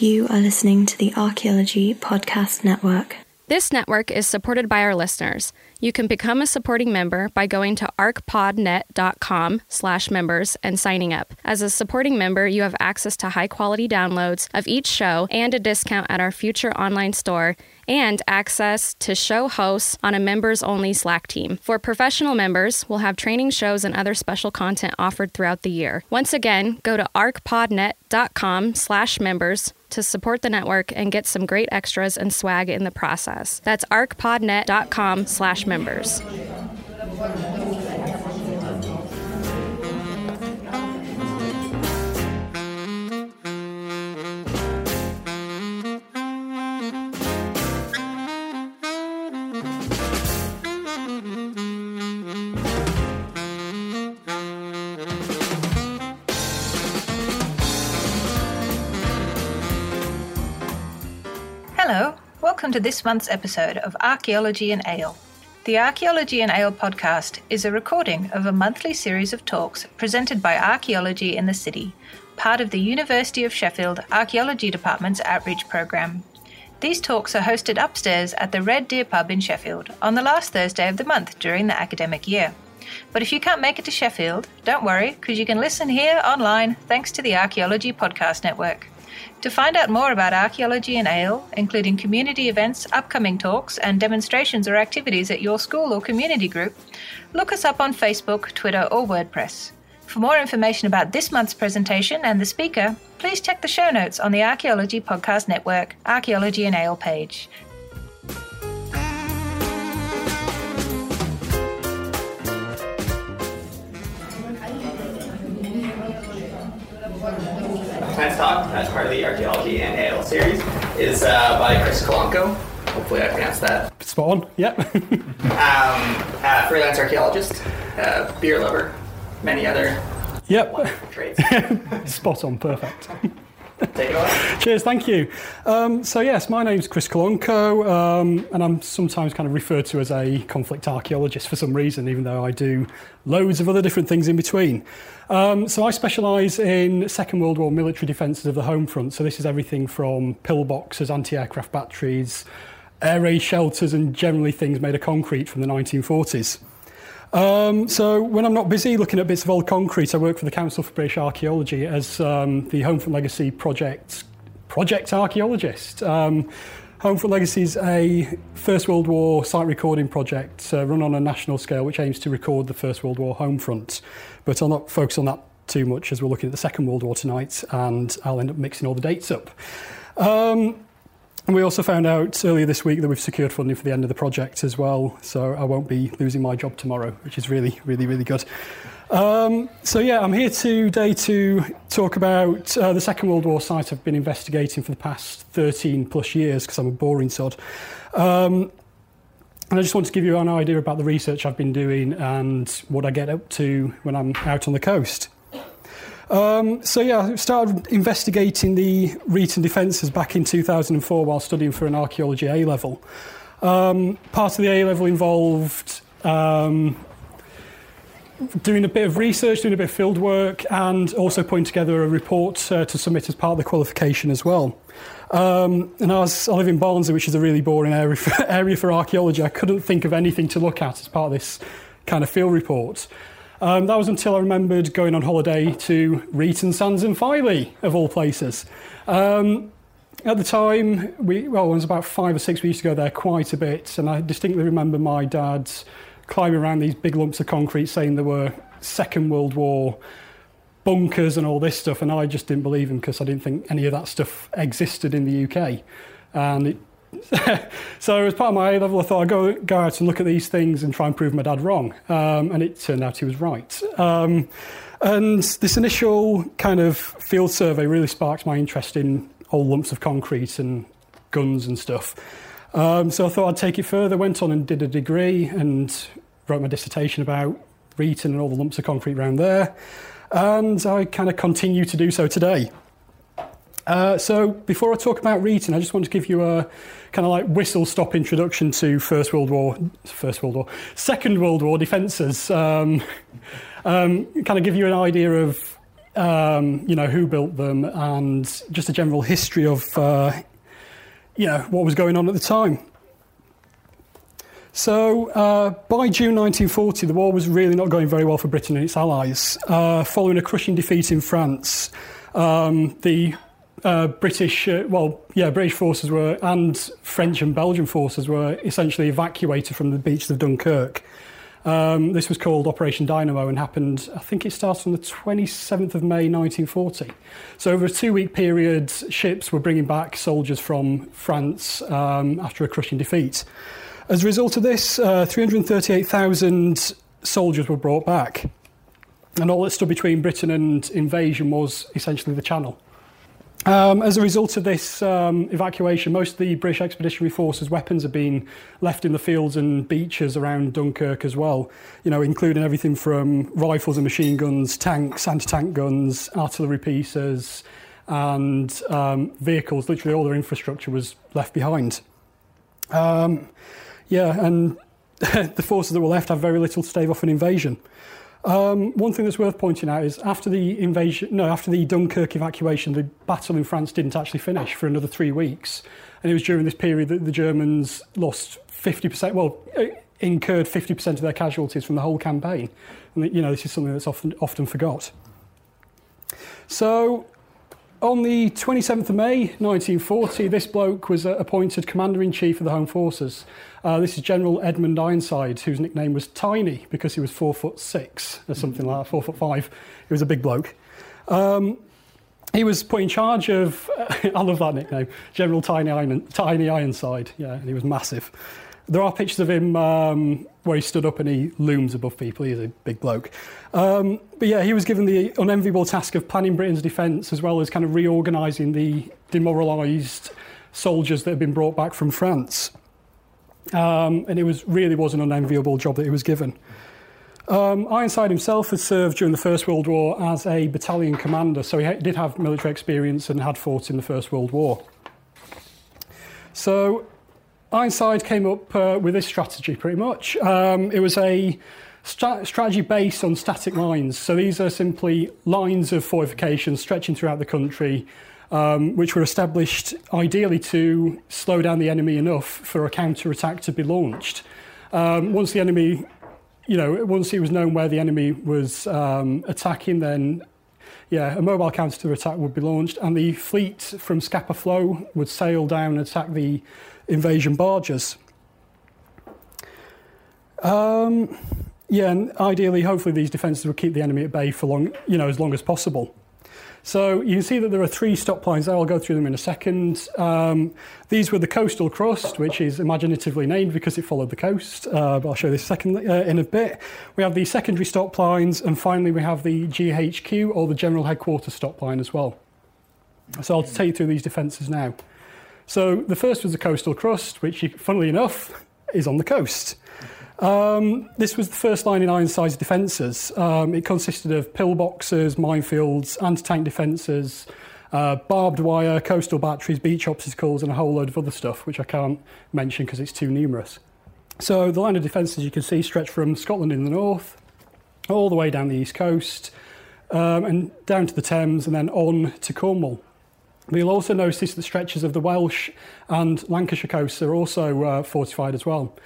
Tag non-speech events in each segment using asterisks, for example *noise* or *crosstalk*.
You are listening to the Archaeology Podcast Network. This network is supported by our listeners. You can become a supporting member by going to arcpodnet.com slash members and signing up. As a supporting member, you have access to high-quality downloads of each show and a discount at our future online store and access to show hosts on a members-only Slack team. For professional members, we'll have training shows and other special content offered throughout the year. Once again, go to arcpodnet.com slash members to support the network and get some great extras and swag in the process. That's arcpodnet.com slash members. Welcome to this month's episode of Archaeology and Ale. The Archaeology and Ale podcast is a recording of a monthly series of talks presented by Archaeology in the City, part of the University of Sheffield Archaeology Department's outreach program. These talks are hosted upstairs at the Red Deer Pub in Sheffield on the last Thursday of the month during the academic year. But if you can't make it to Sheffield, don't worry, because you can listen here online thanks to the Archaeology Podcast Network. To find out more about archaeology and ale, including community events, upcoming talks, and demonstrations or activities at your school or community group, look us up on Facebook, Twitter, or WordPress. For more information about this month's presentation and the speaker, please check the show notes on the Archaeology Podcast Network Archaeology and Ale page. Tonight's talk, as part of the Archaeology and Ale series, is uh, by Chris Kolonko. Hopefully, I pronounced that. Spot on. Yep. *laughs* Um, uh, freelance archaeologist, uh, beer lover, many other yep. traits. *laughs* Spot on. Perfect. *laughs* Cheers. Thank you. Um, so yes, my name's Chris Kolonko, um, and I'm sometimes kind of referred to as a conflict archaeologist for some reason, even though I do loads of other different things in between. Um, so I specialise in Second World War military defences of the home front. So this is everything from pillboxes, anti-aircraft batteries, air raid shelters, and generally things made of concrete from the 1940s. Um, so when I'm not busy looking at bits of old concrete, I work for the Council for British Archaeology as um, the Home Front Legacy project project archaeologist. Um, Home Front Legacy is a First World War site recording project uh, run on a national scale which aims to record the First World War home front. But I'll not focus on that too much as we're looking at the Second World War tonight and I'll end up mixing all the dates up. Um, and we also found out earlier this week that we've secured funding for the end of the project as well, so I won't be losing my job tomorrow, which is really, really, really good. Um, so yeah, I'm here today to talk about uh, the Second World War site I've been investigating for the past 13 plus years because I'm a boring sod. Um, and I just want to give you an idea about the research I've been doing and what I get up to when I'm out on the coast. Um, so yeah, I started investigating the Reighton defences back in 2004 while studying for an archaeology A level. Um, part of the A level involved um, doing a bit of research, doing a bit of field work, and also putting together a report uh, to submit as part of the qualification as well. Um, and I, was, I live in Barnsley, which is a really boring area for, *laughs* area for archaeology. I couldn't think of anything to look at as part of this kind of field report. Um, that was until I remembered going on holiday to Reighton Sands and Filey, of all places. Um, at the time, we, well, it was about five or six we used to go there quite a bit, and I distinctly remember my dad climbing around these big lumps of concrete saying there were Second World War bunkers and all this stuff, and I just didn't believe him because I didn't think any of that stuff existed in the UK. And it *laughs* so as part of my A level, I thought I'd go, go out and look at these things and try and prove my dad wrong. Um, and it turned out he was right. Um, and this initial kind of field survey really sparked my interest in old lumps of concrete and guns and stuff. Um, so I thought I'd take it further, went on and did a degree and wrote my dissertation about Reighton and all the lumps of concrete around there. And I kind of continue to do so today. Uh, so before I talk about Reighton, I just want to give you a kind of like whistle stop introduction to First World War, First World War, Second World War defences. Um, um, kind of give you an idea of um, you know, who built them, and just a general history of, uh, you know, what was going on at the time. So, uh, by June 1940, the war was really not going very well for Britain and its allies. Uh, following a crushing defeat in France, um, the uh, British, uh, well, yeah, British forces were, and French and Belgian forces were essentially evacuated from the beaches of Dunkirk. Um, this was called Operation Dynamo and happened, I think it started on the 27th of May 1940. So, over a two week period, ships were bringing back soldiers from France um, after a crushing defeat. As a result of this, uh, 338,000 soldiers were brought back. And all that stood between Britain and invasion was essentially the Channel. Um, as a result of this um, evacuation, most of the British Expeditionary Force's weapons have been left in the fields and beaches around Dunkirk as well, you know, including everything from rifles and machine guns, tanks, anti-tank guns, artillery pieces, and um, vehicles. Literally all their infrastructure was left behind. Um, yeah, and *laughs* the forces that were left have very little to stave off an invasion. Um, one thing that's worth pointing out is after the invasion, no, after the Dunkirk evacuation, the battle in France didn't actually finish for another three weeks, and it was during this period that the Germans lost 50%, well, uh, incurred 50% of their casualties from the whole campaign. And you know, this is something that's often often forgot. So, on the 27th of May 1940, this bloke was appointed Commander in Chief of the Home Forces. Uh, this is General Edmund Ironside, whose nickname was Tiny because he was four foot six or something like that, four foot five. He was a big bloke. Um, he was put in charge of, *laughs* I love that nickname, General Tiny, Iron, Tiny Ironside. Yeah, and he was massive. There are pictures of him um, where he stood up and he looms above people. He's a big bloke. Um, but yeah, he was given the unenviable task of planning Britain's defence as well as kind of reorganising the demoralised soldiers that had been brought back from France. Um, and it was really was an unenviable job that he was given. Um, Ironside himself had served during the First World War as a battalion commander, so he ha- did have military experience and had fought in the First World War. So Ironside came up uh, with this strategy pretty much. Um, it was a st- strategy based on static lines. So these are simply lines of fortifications stretching throughout the country um, which were established ideally to slow down the enemy enough for a counter attack to be launched. Um, once the enemy, you know, once it was known where the enemy was um, attacking, then yeah, a mobile counter attack would be launched, and the fleet from Scapa Flow would sail down and attack the invasion barges. Um, yeah, and ideally, hopefully, these defences would keep the enemy at bay for long, you know, as long as possible. So you see that there are three stop there. I'll go through them in a second. Um, these were the coastal crust, which is imaginatively named because it followed the coast. Uh, I'll show this second uh, in a bit. We have the secondary stop lines, and finally we have the GHQ or the General Headquarters stop line as well. So I'll take you through these defences now. So the first was the coastal crust, which, funnily enough, is on the coast. Um, this was the first line in Ironside's defences. Um, it consisted of pillboxes, minefields, anti-tank defences, uh, barbed wire, coastal batteries, beach obstacles, and a whole load of other stuff, which I can't mention because it's too numerous. So the line of defences you can see stretch from Scotland in the north, all the way down the east coast, um, and down to the Thames, and then on to Cornwall. But you'll also notice that stretches of the Welsh and Lancashire coasts are also uh, fortified as well.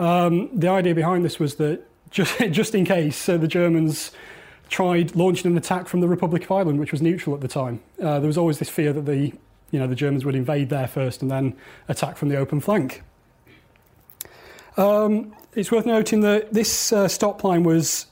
Um, the idea behind this was that just, *laughs* just in case uh, the Germans tried launching an attack from the Republic of Ireland, which was neutral at the time, uh, there was always this fear that the, you know, the Germans would invade there first and then attack from the open flank. Um, it's worth noting that this uh, stop line was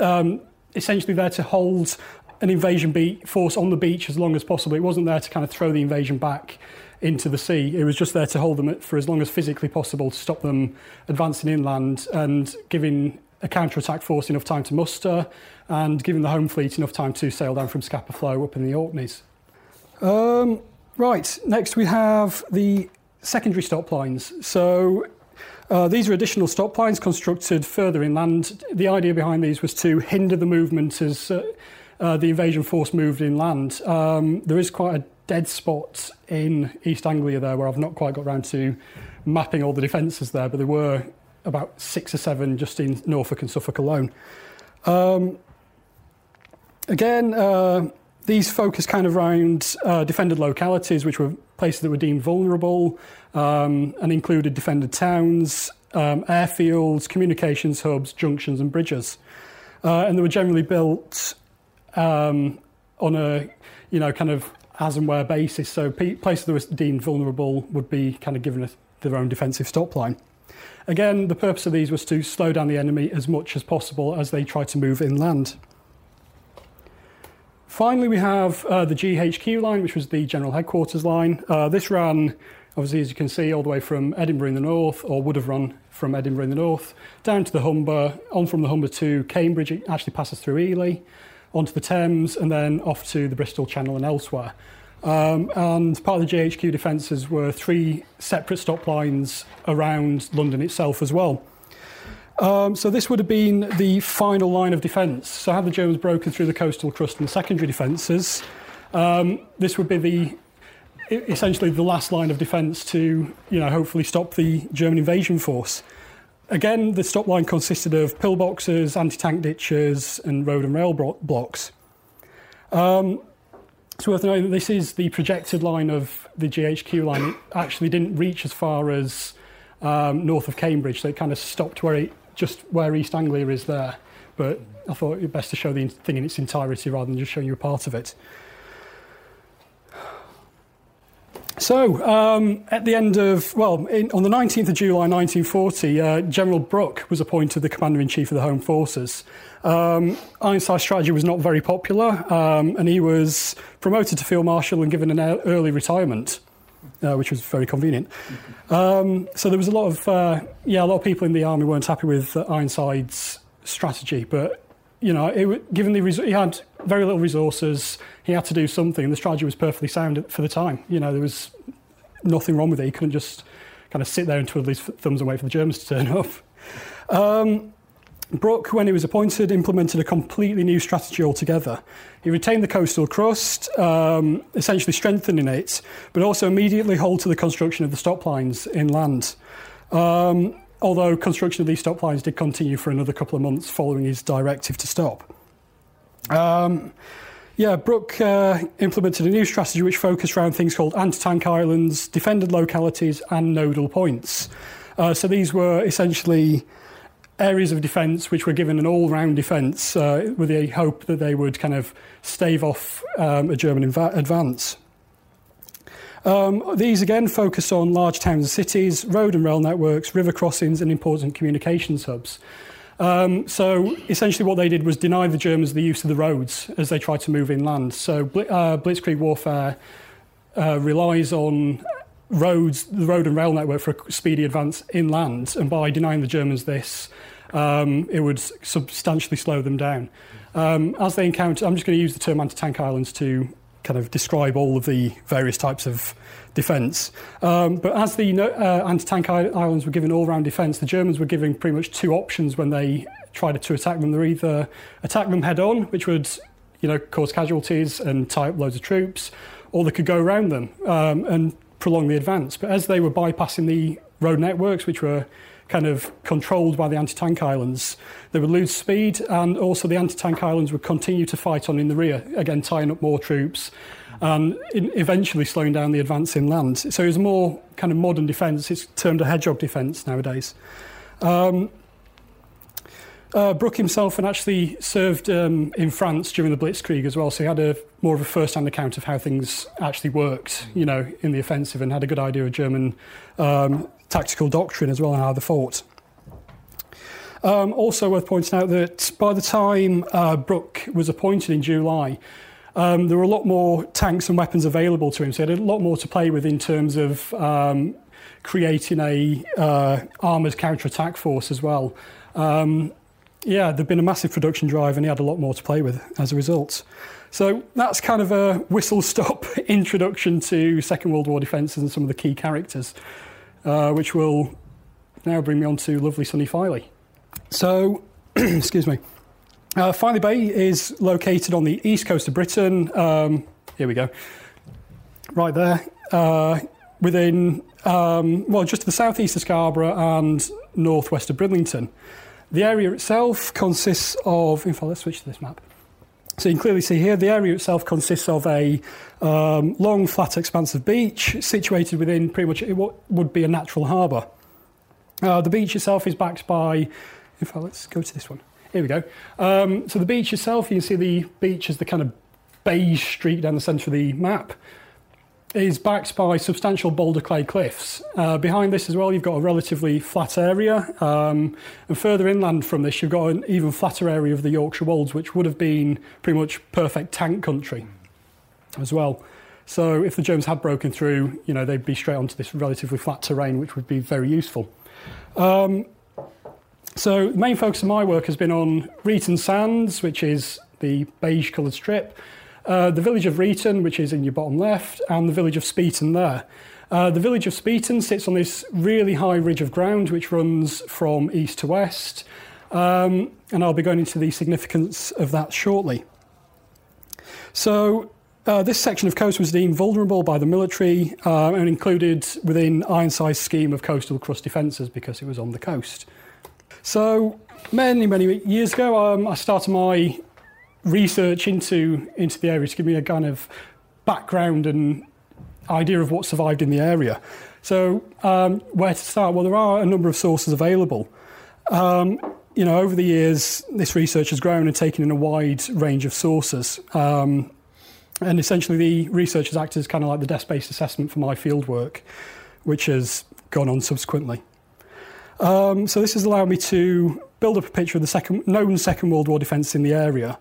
um, essentially there to hold an invasion force on the beach as long as possible. It wasn't there to kind of throw the invasion back into the sea. It was just there to hold them for as long as physically possible to stop them advancing inland and giving a counter-attack force enough time to muster and giving the home fleet enough time to sail down from Scapa Flow up in the Orkneys. Um, right, next we have the secondary stop lines. So uh, these are additional stop lines constructed further inland. The idea behind these was to hinder the movement as uh, uh, the invasion force moved inland. Um, there is quite a dead spots in East Anglia there where I've not quite got around to mapping all the defences there, but there were about six or seven just in Norfolk and Suffolk alone. Um, again, uh, these focus kind of around uh, defended localities, which were places that were deemed vulnerable um, and included defended towns, um, airfields, communications hubs, junctions, and bridges. Uh, and they were generally built um, on a, you know, kind of as and where basis. So places that were deemed vulnerable would be kind of given a, their own defensive stop line. Again, the purpose of these was to slow down the enemy as much as possible as they tried to move inland. Finally, we have uh, the GHQ line, which was the general headquarters line. Uh, this ran, obviously, as you can see, all the way from Edinburgh in the north, or would have run from Edinburgh in the north, down to the Humber, on from the Humber to Cambridge. It actually passes through Ely, onto the Thames, and then off to the Bristol Channel and elsewhere. Um, and part of the GHQ defences were three separate stop lines around London itself as well. Um, so this would have been the final line of defence. So had the Germans broken through the coastal crust and the secondary defences, um, this would be the essentially the last line of defence to, you know, hopefully stop the German invasion force. Again, the stop line consisted of pillboxes, anti-tank ditches, and road and rail blo- blocks. Um, it's worth noting that this is the projected line of the GHQ line. It actually didn't reach as far as um, north of Cambridge, so it kind of stopped where it just where East Anglia is there. But I thought it best to show the thing in its entirety rather than just showing you a part of it. So, um, at the end of, well, in, on the 19th of July 1940, uh, General Brooke was appointed the Commander in Chief of the Home Forces. Um, Ironside's strategy was not very popular, um, and he was promoted to Field Marshal and given an early retirement. Uh, which was very convenient. Um, so there was a lot of uh, yeah, a lot of people in the army weren't happy with Ironside's strategy, but you know, it, given the res- he had very little resources, he had to do something, the strategy was perfectly sound for the time. You know, there was nothing wrong with it. He couldn't just kind of sit there and twiddle his thumbs and wait for the Germans to turn *laughs* up. Um, Brooke, when he was appointed, implemented a completely new strategy altogether. He retained the coastal crust, um, essentially strengthening it, but also immediately halted the construction of the stop lines inland. Um, although construction of these stop lines did continue for another couple of months following his directive to stop. Um, yeah, Brooke uh, implemented a new strategy which focused around things called anti tank islands, defended localities, and nodal points. Uh, so these were essentially areas of defence which were given an all round defence uh, with the hope that they would kind of stave off um, a German inv- advance. Um, these again focus on large towns and cities, road and rail networks, river crossings, and important communications hubs. Um, so essentially, what they did was deny the Germans the use of the roads as they tried to move inland. So uh, blitzkrieg warfare uh, relies on roads, the road and rail network for a speedy advance inland, and by denying the Germans this, um, it would substantially slow them down. Um, as they encounter, I'm just going to use the term anti-tank islands to kind of describe all of the various types of defence. Um, but as the uh, anti-tank islands were given all-round defence, the Germans were given pretty much two options when they tried to attack them. They either attack them head-on, which would you know, cause casualties and tie up loads of troops, or they could go around them um, and prolong the advance. But as they were bypassing the road networks, which were kind of controlled by the anti-tank islands, they would lose speed, and also the anti-tank islands would continue to fight on in the rear, again tying up more troops, and eventually slowing down the advance inland. So it was more kind of modern defence. It's termed a hedgehog defence nowadays. Um, uh, Brooke himself had actually served um, in France during the Blitzkrieg as well, so he had a more of a first-hand account of how things actually worked, you know, in the offensive, and had a good idea of German um, tactical doctrine as well and how they fought. Um, also worth pointing out that by the time uh, Brooke was appointed in July, um, there were a lot more tanks and weapons available to him, so he had a lot more to play with in terms of um, creating a uh, armoured counter-attack force as well. Um, yeah, there'd been a massive production drive, and he had a lot more to play with as a result. So that's kind of a whistle stop *laughs* introduction to Second World War defences and some of the key characters, uh, which will now bring me on to lovely sunny Filey. So, *clears throat* excuse me. Uh, Filey Bay is located on the east coast of Britain. Um, here we go. Right there. Uh, within, um, well, just to the southeast of Scarborough and northwest of Bridlington. The area itself consists of, in fact, let's switch to this map. So you can clearly see here the area itself consists of a um, long, flat expanse of beach situated within pretty much what would be a natural harbour. Uh, the beach itself is backed by, in fact, let's go to this one. Here we go. Um, so the beach itself, you can see the beach as the kind of beige streak down the centre of the map is backed by substantial boulder clay cliffs. Uh, behind this as well, you've got a relatively flat area, um, and further inland from this, you've got an even flatter area of the Yorkshire Wolds, which would have been pretty much perfect tank country as well. So if the Germans had broken through, you know, they'd be straight onto this relatively flat terrain, which would be very useful. Um, so the main focus of my work has been on Reighton Sands, which is the beige coloured strip, uh, the village of Reighton, which is in your bottom left, and the village of Speeton there. Uh, the village of Speeton sits on this really high ridge of ground which runs from east to west, um, and I'll be going into the significance of that shortly. So, uh, this section of coast was deemed vulnerable by the military uh, and included within Ironside's scheme of coastal crust defences because it was on the coast. So, many, many years ago, um, I started my research into into the area to give me a kind of background and idea of what survived in the area. So, um, where to start? Well, there are a number of sources available. Um, you know, over the years, this research has grown and taken in a wide range of sources. Um, and essentially, the research has acted as kind of like the desk based assessment for my fieldwork, which has gone on subsequently. Um, so, this has allowed me to build up a picture of the second, known Second World War defence in the area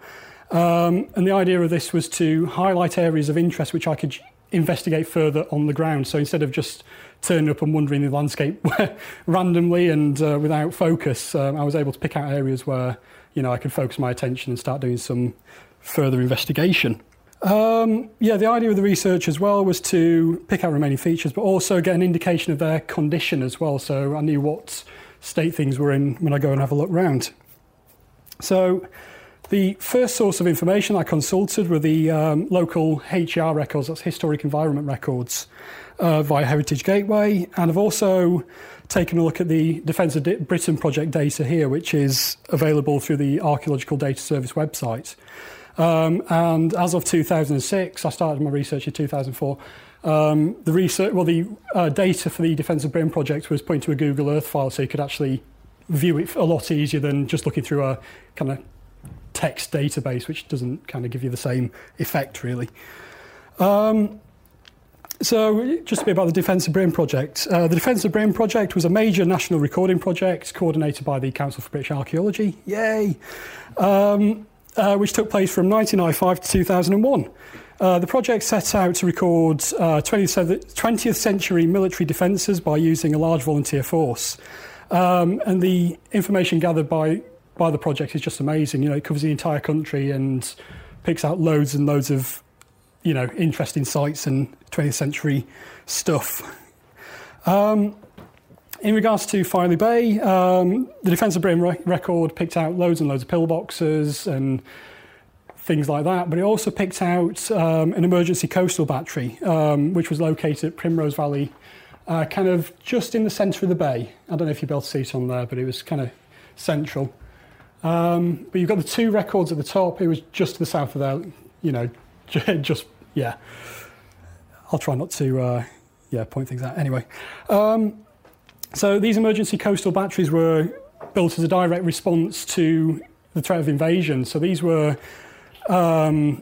um, and the idea of this was to highlight areas of interest which I could investigate further on the ground. So instead of just turning up and wandering the landscape *laughs* randomly and uh, without focus, um, I was able to pick out areas where you know I could focus my attention and start doing some further investigation. Um, yeah, the idea of the research as well was to pick out remaining features, but also get an indication of their condition as well. So I knew what state things were in when I go and have a look round. So the first source of information I consulted were the um, local HER records, that's Historic Environment Records, uh, via Heritage Gateway. And I've also taken a look at the Defence of Britain project data here, which is available through the Archaeological Data Service website. Um, and as of 2006, I started my research in 2004. Um, the research, well, the uh, data for the Defence of Britain project was put into a Google Earth file, so you could actually view it a lot easier than just looking through a kind of text database, which doesn't kind of give you the same effect, really. Um, so, just a bit about the Defence of Britain project. Uh, the Defence of Britain project was a major national recording project coordinated by the Council for British Archaeology. Yay! Um, uh, which took place from 1995 to 2001. Uh, the project set out to record uh, 20th, 20th century military defences by using a large volunteer force. Um, and the information gathered by by the project is just amazing. You know, it covers the entire country and picks out loads and loads of, you know, interesting sites and 20th century stuff. Um, in regards to Filey Bay, um, the Defence of Britain re- record picked out loads and loads of pillboxes and things like that, but it also picked out um, an emergency coastal battery, um, which was located at Primrose Valley, uh, kind of just in the centre of the bay. I don't know if you'll be able to see it on there, but it was kind of central. Um, but you've got the two records at the top. It was just to the south of there, you know, *laughs* just, yeah. I'll try not to, uh, yeah, point things out. Anyway, um, so these emergency coastal batteries were built as a direct response to the threat of invasion. So these were um,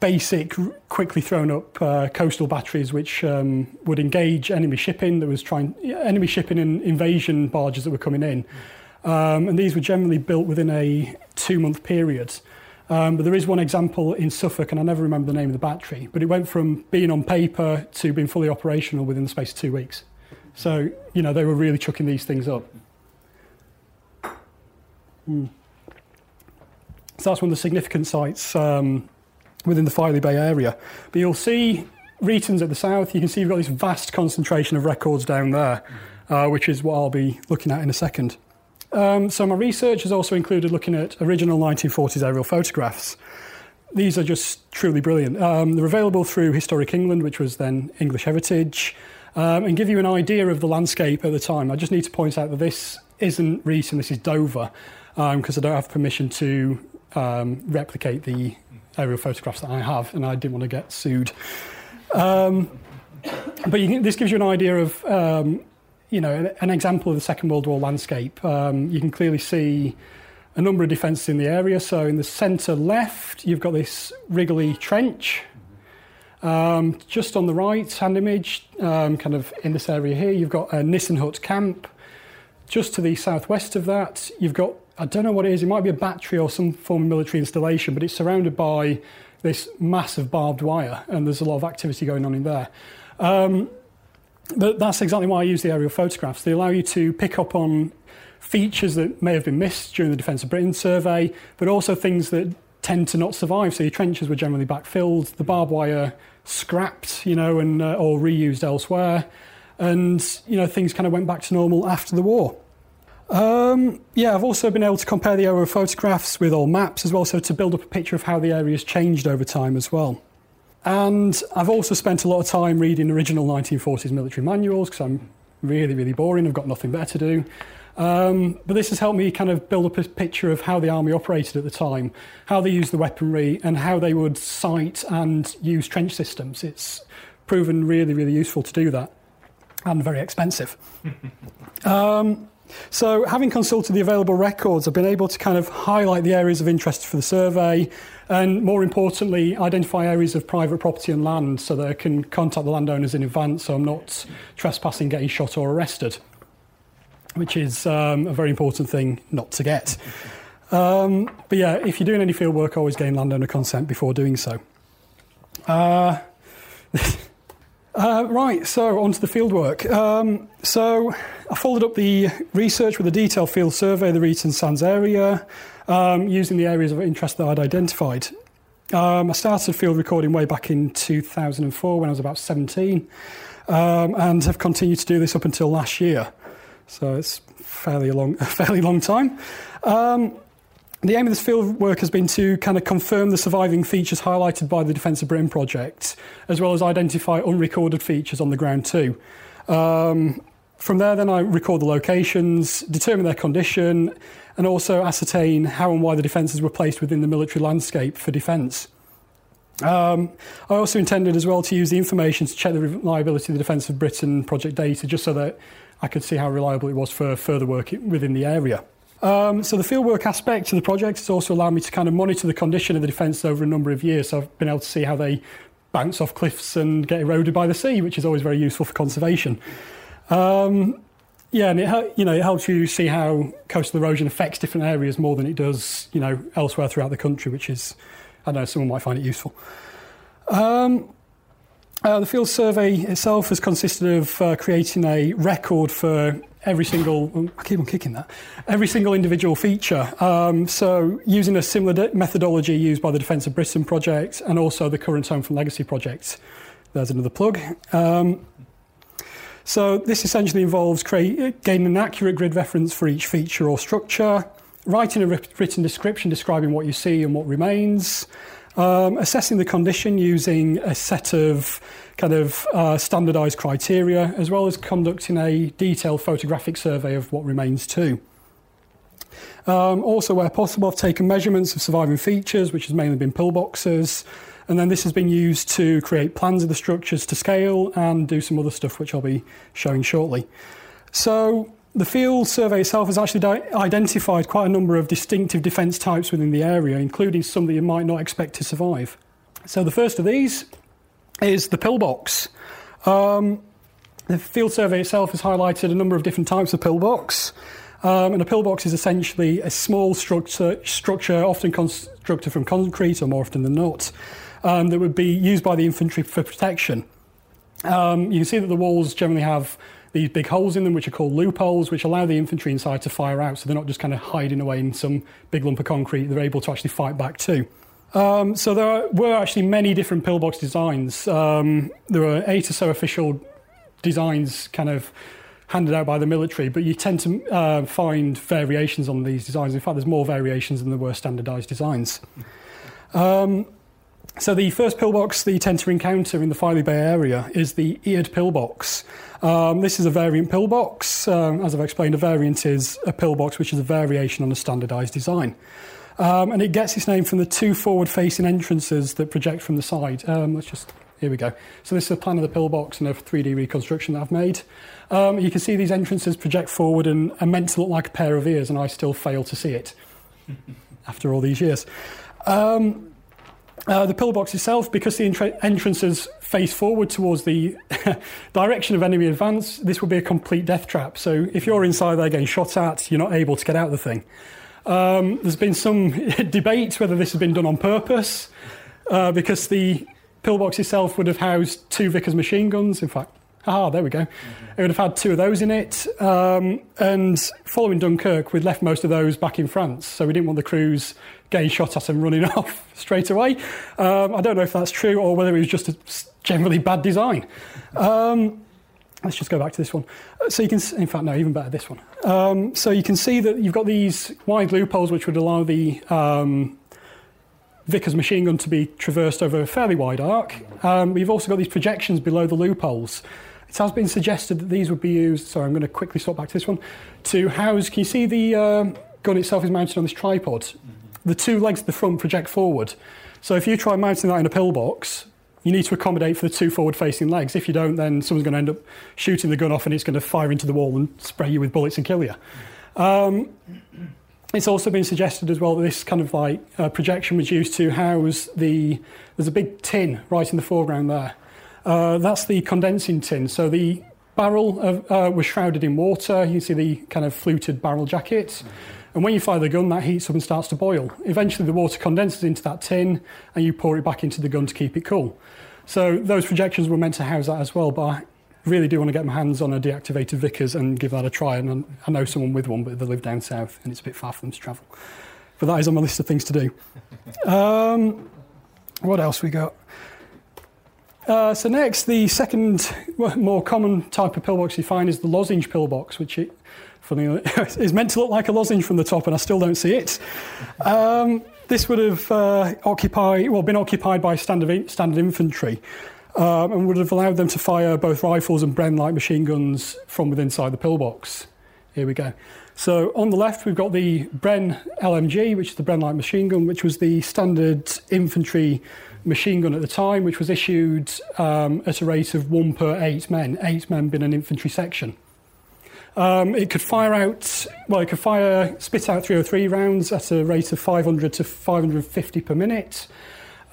basic, quickly thrown up uh, coastal batteries which um, would engage enemy shipping that was trying, enemy shipping and invasion barges that were coming in. Um, and these were generally built within a two month period. Um, but there is one example in Suffolk, and I never remember the name of the battery, but it went from being on paper to being fully operational within the space of two weeks. So, you know, they were really chucking these things up. Mm. So that's one of the significant sites um, within the Filey Bay area. But you'll see Reighton's at the south. You can see we've got this vast concentration of records down there, uh, which is what I'll be looking at in a second. Um, so my research has also included looking at original 1940s aerial photographs. These are just truly brilliant. Um, they're available through Historic England, which was then English Heritage, um, and give you an idea of the landscape at the time. I just need to point out that this isn't Reighton, this is Dover, because um, I don't have permission to um, replicate the aerial photographs that I have, and I didn't want to get sued. Um, but can, this gives you an idea of, um, you know, an example of the Second World War landscape. Um, you can clearly see a number of defences in the area. So in the centre left, you've got this Wrigley Trench. Um, just on the right hand image, um, kind of in this area here, you've got a Nissen Hut camp. Just to the southwest of that, you've got, I don't know what it is, it might be a battery or some form of military installation, but it's surrounded by this massive barbed wire, and there's a lot of activity going on in there. Um, but that's exactly why I use the aerial photographs. They allow you to pick up on features that may have been missed during the Defence of Britain survey, but also things that tend to not survive. So your trenches were generally backfilled, the barbed wire scrapped, you know, and uh, or reused elsewhere, and you know things kind of went back to normal after the war. Um, yeah, I've also been able to compare the aerial photographs with old maps as well, so to build up a picture of how the area has changed over time as well. And I've also spent a lot of time reading original 1940s military manuals because I'm really, really boring. I've got nothing better to do. Um, but this has helped me kind of build up a picture of how the army operated at the time, how they used the weaponry, and how they would sight and use trench systems. It's proven really, really useful to do that, and very expensive. *laughs* um, so, having consulted the available records, I've been able to kind of highlight the areas of interest for the survey, and more importantly, identify areas of private property and land so that I can contact the landowners in advance so I'm not trespassing, getting shot, or arrested which is um, a very important thing not to get. Um, but yeah, if you're doing any field work, always gain landowner consent before doing so. Uh, *laughs* uh, right, so on to the field work. Um, so I followed up the research with a detailed field survey of the Reighton Sands area um, using the areas of interest that I'd identified. Um, I started field recording way back in 2004 when I was about 17 um, and have continued to do this up until last year. So it's fairly a long, *laughs* fairly long time. Um, the aim of this field work has been to kind of confirm the surviving features highlighted by the Defence of Britain project, as well as identify unrecorded features on the ground too. Um, from there, then I record the locations, determine their condition, and also ascertain how and why the defences were placed within the military landscape for defence. Um, I also intended as well to use the information to check the reliability of the Defence of Britain project data, just so that I could see how reliable it was for further work within the area. Um, so the fieldwork aspect of the project has also allowed me to kind of monitor the condition of the defence over a number of years. So I've been able to see how they bounce off cliffs and get eroded by the sea, which is always very useful for conservation. Um, yeah, and it you know it helps you see how coastal erosion affects different areas more than it does you know elsewhere throughout the country, which is I don't know someone might find it useful. Um, uh, the field survey itself has consisted of uh, creating a record for every single, oh, I keep on kicking that, every single individual feature. Um, so using a similar de- methodology used by the Defence of Britain project and also the current Home Front Legacy project. There's another plug. Um, so this essentially involves create, gaining an accurate grid reference for each feature or structure, writing a written description describing what you see and what remains, um, assessing the condition using a set of kind of uh, standardized criteria, as well as conducting a detailed photographic survey of what remains too. Um, also, where possible, I've taken measurements of surviving features, which has mainly been pillboxes, and then this has been used to create plans of the structures to scale and do some other stuff, which I'll be showing shortly. So, the field survey itself has actually identified quite a number of distinctive defence types within the area, including some that you might not expect to survive. So the first of these is the pillbox. Um, the field survey itself has highlighted a number of different types of pillbox. Um, and a pillbox is essentially a small structure, structure often constructed from concrete, or more often than not, um, that would be used by the infantry for protection. Um, you can see that the walls generally have these big holes in them, which are called loopholes, which allow the infantry inside to fire out. So they're not just kind of hiding away in some big lump of concrete. They're able to actually fight back too. Um, so there are, were actually many different pillbox designs. Um, there were eight or so official designs kind of handed out by the military, but you tend to uh, find variations on these designs. In fact, there's more variations than there were standardised designs. Um, so the first pillbox that you tend to encounter in the Filey Bay area is the eared pillbox. Um, this is a variant pillbox. Um, as I've explained, a variant is a pillbox which is a variation on a standardised design. Um, and it gets its name from the two forward facing entrances that project from the side. Um, let's just, here we go. So this is a plan of the pillbox and a 3D reconstruction that I've made. Um, you can see these entrances project forward and are meant to look like a pair of ears, and I still fail to see it *laughs* after all these years. Um, uh, the pillbox itself, because the entra- entrances face forward towards the *laughs* direction of enemy advance, this will be a complete death trap. So if you're inside there getting shot at, you're not able to get out of the thing. Um, there's been some *laughs* debate whether this has been done on purpose, uh, because the pillbox itself would have housed two Vickers machine guns. In fact, ah, there we go. It would have had two of those in it. Um, and following Dunkirk, we'd left most of those back in France, so we didn't want the crews getting shot at and running *laughs* off straight away. Um, I don't know if that's true or whether it was just a generally bad design. Um, let's just go back to this one. Uh, So you can, in fact, no, even better, this one. Um, so you can see that you've got these wide loopholes which would allow the um, Vickers machine gun to be traversed over a fairly wide arc. Um, you've also got these projections below the loopholes. It has been suggested that these would be used, sorry, I'm going to quickly swap back to this one, to house, can you see the um gun itself is mounted on this tripod? The two legs at the front project forward. So if you try mounting that in a pillbox, you need to accommodate for the two forward facing legs. If you don't, then someone's going to end up shooting the gun off and it's going to fire into the wall and spray you with bullets and kill you. Um, it's also been suggested as well that this kind of like uh, projection was used to house the. There's a big tin right in the foreground there. Uh, that's the condensing tin. So the barrel of, uh, was shrouded in water. You see the kind of fluted barrel jacket. And when you fire the gun, that heats up and starts to boil. Eventually, the water condenses into that tin and you pour it back into the gun to keep it cool. So those projections were meant to house that as well, but I really do want to get my hands on a deactivated Vickers and give that a try. And I know someone with one, but they live down south and it's a bit far for them to travel. But that is on my list of things to do. *laughs* Um, what else we got? Uh, so next, the second *laughs* more common type of pillbox you find is the lozenge pillbox, which it, funny, *laughs* is meant to look like a lozenge from the top, and I still don't see it. Um, this would have uh, occupied, well, been occupied by standard, standard infantry, um, and would have allowed them to fire both rifles and Bren light machine guns from within inside the pillbox. Here we go. So on the left, we've got the Bren LMG, which is the Bren light machine gun, which was the standard infantry machine gun at the time, which was issued um, at a rate of one per eight men, eight men being an infantry section. Um, it could fire out, well, it could fire, spit out 303 rounds at a rate of 500 to 550 per minute,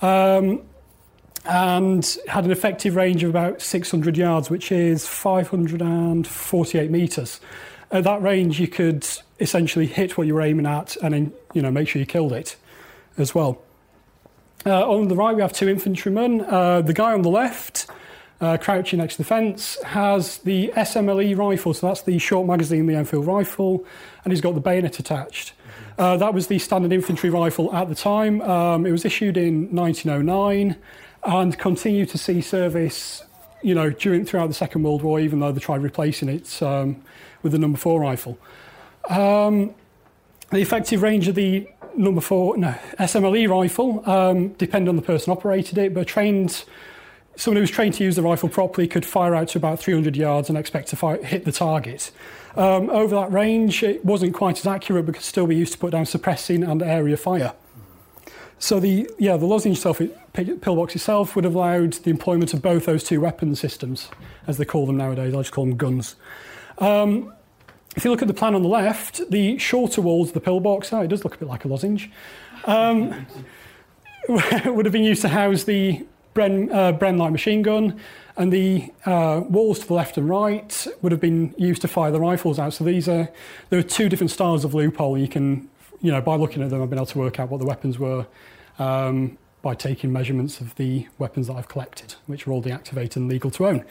um, and had an effective range of about 600 yards, which is 548 metres. At that range, you could essentially hit what you were aiming at and then, you know, make sure you killed it as well. Uh, on the right, we have two infantrymen. Uh, the guy on the left, uh, crouching next to the fence, has the SMLE rifle, so that's the short magazine, Lee-Enfield rifle, and he's got the bayonet attached. Uh, that was the standard infantry rifle at the time. Um, it was issued in 1909 and continued to see service, you know, during throughout the Second World War, even though they tried replacing it um, with the number four rifle. Um, the effective range of the number four, no, SMLE rifle, um, depend on the person operated it, but trained, someone who was trained to use the rifle properly could fire out to about 300 yards and expect to fire, hit the target. Um, over that range, it wasn't quite as accurate, could still we used to put down suppressing and area fire. So the yeah the lozenge self, pillbox itself would have allowed the employment of both those two weapon systems, as they call them nowadays. I just call them guns. Um, if you look at the plan on the left, the shorter walls of the pillbox, oh, it does look a bit like a lozenge, um, *laughs* would have been used to house the Bren, uh, Bren light machine gun, and the uh, walls to the left and right would have been used to fire the rifles out. So these are there are two different styles of loophole. You can, you know, by looking at them, I've been able to work out what the weapons were um, by taking measurements of the weapons that I've collected, which are all deactivated and legal to own.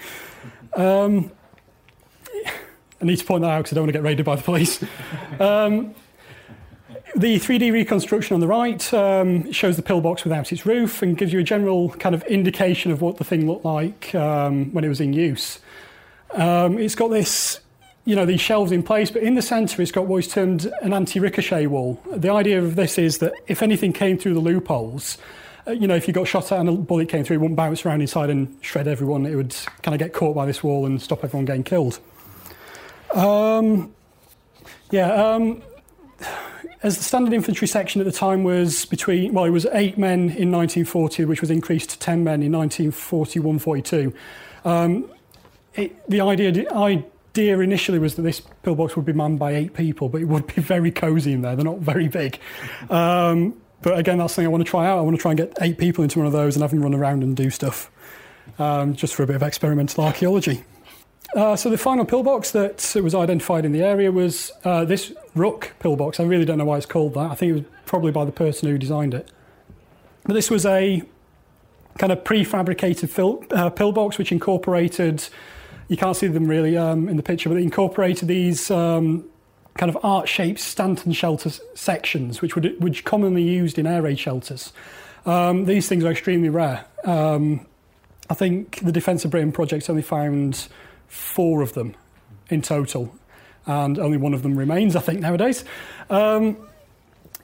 Um, I need to point that out because I don't want to get raided by the police. *laughs* Um, the 3D reconstruction on the right um, shows the pillbox without its roof and gives you a general kind of indication of what the thing looked like um, when it was in use. Um, it's got this, you know, these shelves in place, but in the centre it's got what is termed an anti-ricochet wall. The idea of this is that if anything came through the loopholes, uh, you know, if you got shot at and a bullet came through, it wouldn't bounce around inside and shred everyone. It would kind of get caught by this wall and stop everyone getting killed. Um, yeah, um, as the standard infantry section at the time was between, well, it was eight men in 1940, which was increased to 10 men in 1941 42. Um, the idea, idea initially was that this pillbox would be manned by eight people, but it would be very cosy in there. They're not very big. Um, but again, that's something I want to try out. I want to try and get eight people into one of those and have them run around and do stuff um, just for a bit of experimental archaeology. Uh, so the final pillbox that was identified in the area was uh, this Rook pillbox. I really don't know why it's called that. I think it was probably by the person who designed it. But this was a kind of prefabricated fil- uh, pillbox which incorporated, you can't see them really um, in the picture, but it incorporated these um, kind of art-shaped Stanton shelter sections, which would which commonly used in air raid shelters. Um, these things are extremely rare. Um, I think the Defence of Britain project only found four of them in total, and only one of them remains, I think, nowadays. Um,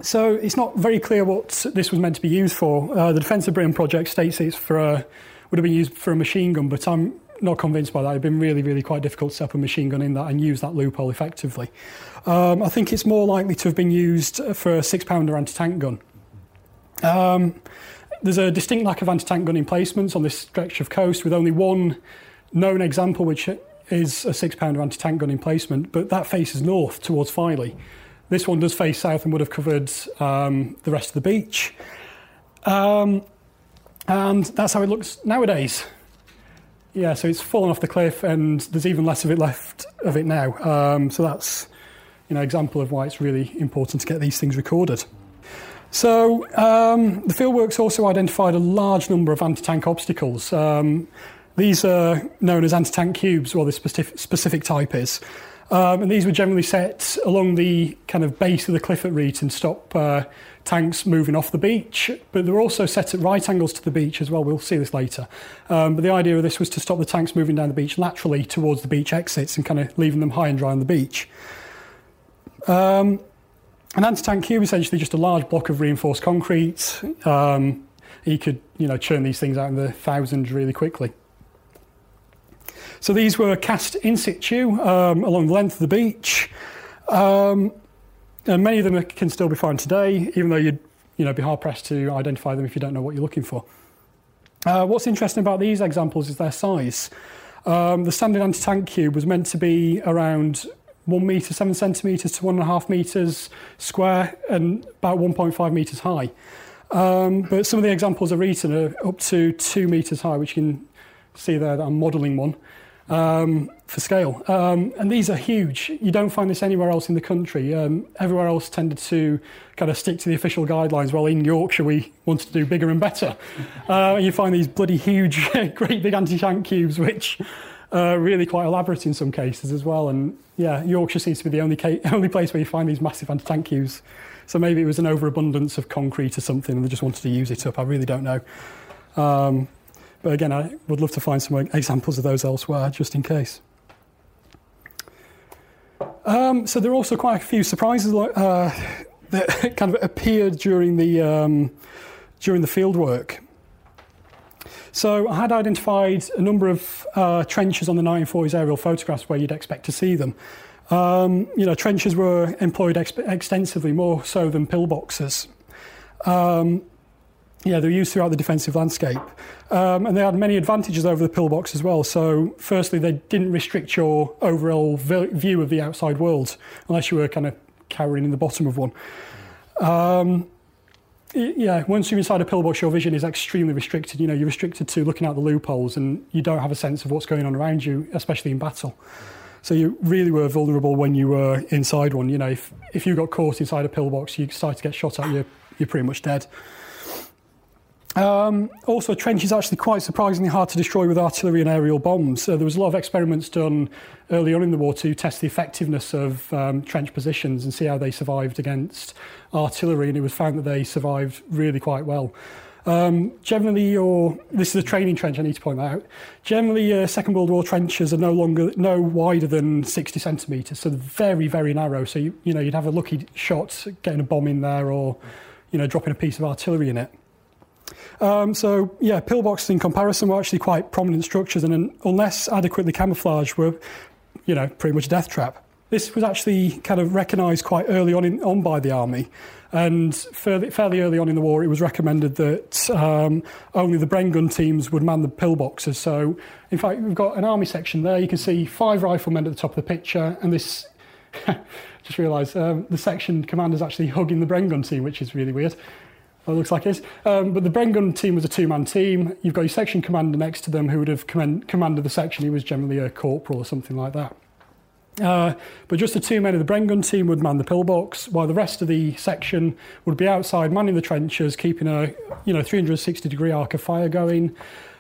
so it's not very clear what this was meant to be used for. Uh, the Defence of Britain project states it's for a, would have been used for a machine gun, but I'm not convinced by that. It'd been really, really quite difficult to set up a machine gun in that and use that loophole effectively. Um, I think it's more likely to have been used for a six pounder anti tank gun. Um, there's a distinct lack of anti tank gun emplacements on this stretch of coast with only one known example, which is a six pounder anti tank gun emplacement, but that faces north towards Filey. This one does face south and would have covered um, the rest of the beach. Um, and that's how it looks nowadays. Yeah, so it's fallen off the cliff, and there's even less of it left of it now. Um, so that's you know example of why it's really important to get these things recorded. So um, the fieldworks also identified a large number of anti-tank obstacles. Um, these are known as anti-tank cubes, or the specific, specific type is. Um, and these were generally set along the kind of base of the cliff at Reighton to stop uh, tanks moving off the beach. But they were also set at right angles to the beach as well. We'll see this later. Um, but the idea of this was to stop the tanks moving down the beach laterally towards the beach exits and kind of leaving them high and dry on the beach. Um, an anti-tank cube is essentially just a large block of reinforced concrete. Um, you could, you know, churn these things out in the thousands really quickly. So these were cast in situ um, along the length of the beach. Um, and many of them can still be found today, even though you'd you know, be hard pressed to identify them if you don't know what you're looking for. Uh, what's interesting about these examples is their size. Um, the standard anti tank cube was meant to be around one metre, seven centimetres to one and a half metres square and about 1.5 metres high. Um, but some of the examples are written are up to two metres high, which you can see there that I'm modelling one um, for scale. Um, and these are huge. You don't find this anywhere else in the country. Um, everywhere else tended to kind of stick to the official guidelines. Well, in Yorkshire, we wanted to do bigger and better. Uh, you find these bloody huge, *laughs* great big anti-tank cubes, which are really quite elaborate in some cases as well. And yeah, Yorkshire seems to be the only, ca- *laughs* only place where you find these massive anti-tank cubes. So maybe it was an overabundance of concrete or something, and they just wanted to use it up. I really don't know. Um, but again, I would love to find some examples of those elsewhere, just in case. Um, so there are also quite a few surprises uh, *laughs* that kind of appeared during the um, during the field work. So I had identified a number of uh, trenches on the 1940s aerial photographs where you'd expect to see them. Um, you know, trenches were employed extensively, more so than pillboxes. Um, yeah, they were used throughout the defensive landscape. Um, and they had many advantages over the pillbox as well. So, firstly, they didn't restrict your overall view of the outside world unless you were kind of cowering in the bottom of one. Um, yeah, once you're inside a pillbox, your vision is extremely restricted. You know, you're restricted to looking out the loopholes and you don't have a sense of what's going on around you, especially in battle. So you really were vulnerable when you were inside one. You know, if, if you got caught inside a pillbox, you started to get shot at, you're, you're pretty much dead. Um, also, a trench is actually quite surprisingly hard to destroy with artillery and aerial bombs. Uh, there was a lot of experiments done early on in the war to test the effectiveness of um, trench positions and see how they survived against artillery, and it was found that they survived really quite well. Um, generally, your this is a training trench. I need to point that out. Generally, uh, Second World War trenches are no longer no wider than 60 centimetres, so very very narrow. So you, you know you'd have a lucky shot getting a bomb in there, or you know dropping a piece of artillery in it. Um, so yeah, pillboxes in comparison were actually quite prominent structures, and unless adequately camouflaged, were you know pretty much a death trap. This was actually kind of recognised quite early on, in, on by the army. And fairly, fairly early on in the war, it was recommended that um, only the Bren gun teams would man the pillboxes. So, in fact, we've got an army section there. You can see five riflemen at the top of the picture, and this. *laughs* just realised um, the section commander's actually hugging the Bren gun team, which is really weird. It looks like it. Um, but the Bren gun team was a two man team. You've got your section commander next to them who would have command- commanded the section. He was generally a corporal or something like that. Uh, but just the two men of the Bren gun team would man the pillbox, while the rest of the section would be outside manning the trenches, keeping a you know 360 degree arc of fire going,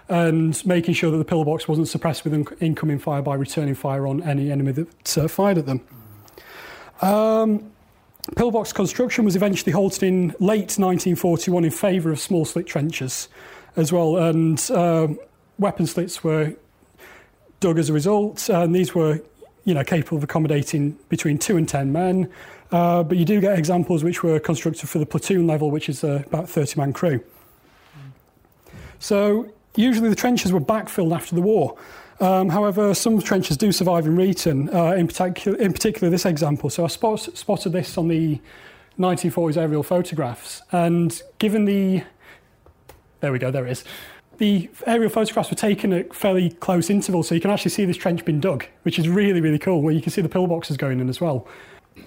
and making sure that the pillbox wasn't suppressed with in- incoming fire by returning fire on any enemy that uh, fired at them. Um, pillbox construction was eventually halted in late 1941 in favour of small slit trenches as well, and uh, weapon slits were dug as a result, and these were you know, capable of accommodating between two and ten men. Uh, but you do get examples which were constructed for the platoon level, which is uh, about 30 man crew. So usually the trenches were backfilled after the war. Um, however, some trenches do survive in Reighton, uh, in, particular, in particular this example. So I spot, spotted this on the 1940s aerial photographs, and given the, there we go, there it is the aerial photographs were taken at fairly close intervals, so you can actually see this trench being dug, which is really, really cool, where you can see the pillboxes going in as well.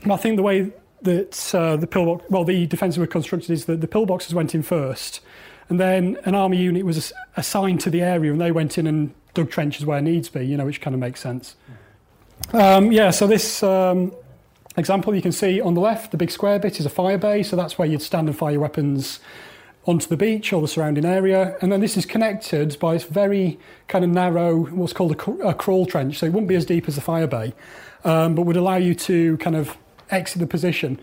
I think the way that uh, the pillbox, well, the defences were constructed is that the pillboxes went in first, and then an army unit was assigned to the area, and they went in and dug trenches where needs be, you know, which kind of makes sense. Um, yeah, so this um, example you can see on the left, the big square bit is a fire bay, so that's where you'd stand and fire your weapons onto the beach or the surrounding area. And then this is connected by this very kind of narrow, what's called a, a crawl trench. So it wouldn't be as deep as the fire bay, um, but would allow you to kind of exit the position.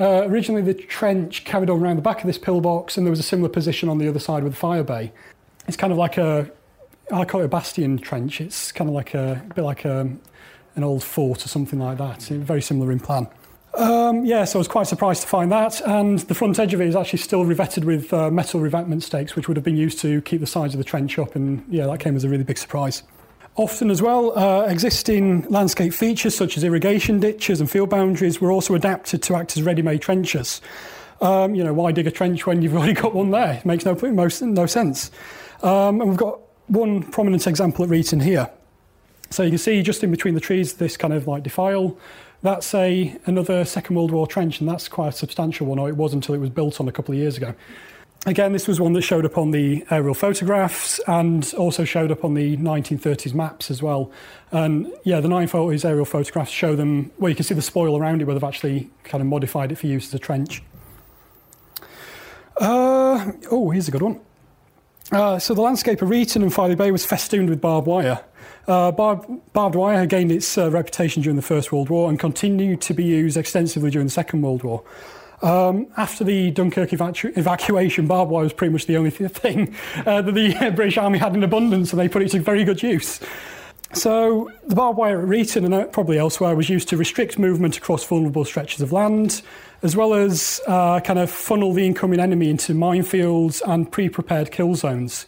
Uh, originally, the trench carried on around the back of this pillbox, and there was a similar position on the other side with the fire bay. It's kind of like a, I call it a bastion trench. It's kind of like a, a bit like a, an old fort or something like that. Very similar in plan. Um, yeah, so I was quite surprised to find that. And the front edge of it is actually still revetted with uh, metal revetment stakes, which would have been used to keep the sides of the trench up. And yeah, that came as a really big surprise. Often, as well, uh, existing landscape features such as irrigation ditches and field boundaries were also adapted to act as ready made trenches. Um, you know, why dig a trench when you've *laughs* already got one there? It makes no, most, no sense. Um, and we've got one prominent example at Reighton here. So you can see just in between the trees this kind of like defile that's a another Second World War trench, and that's quite a substantial one, or it was until it was built on a couple of years ago. Again, this was one that showed up on the aerial photographs and also showed up on the 1930s maps as well. And yeah, the 1940s aerial photographs show them where well, you can see the spoil around it where they've actually kind of modified it for use as a trench. Uh, oh, here's a good one. Uh, so the landscape of Reighton and Filey Bay was festooned with barbed wire. Uh, barb, barbed wire had gained its uh, reputation during the First World War and continued to be used extensively during the Second World War. Um, after the Dunkirk evacu- evacuation, barbed wire was pretty much the only *laughs* thing uh, that the British Army had in abundance, and they put it to very good use. So, the barbed wire at Reighton and probably elsewhere was used to restrict movement across vulnerable stretches of land, as well as uh, kind of funnel the incoming enemy into minefields and pre prepared kill zones.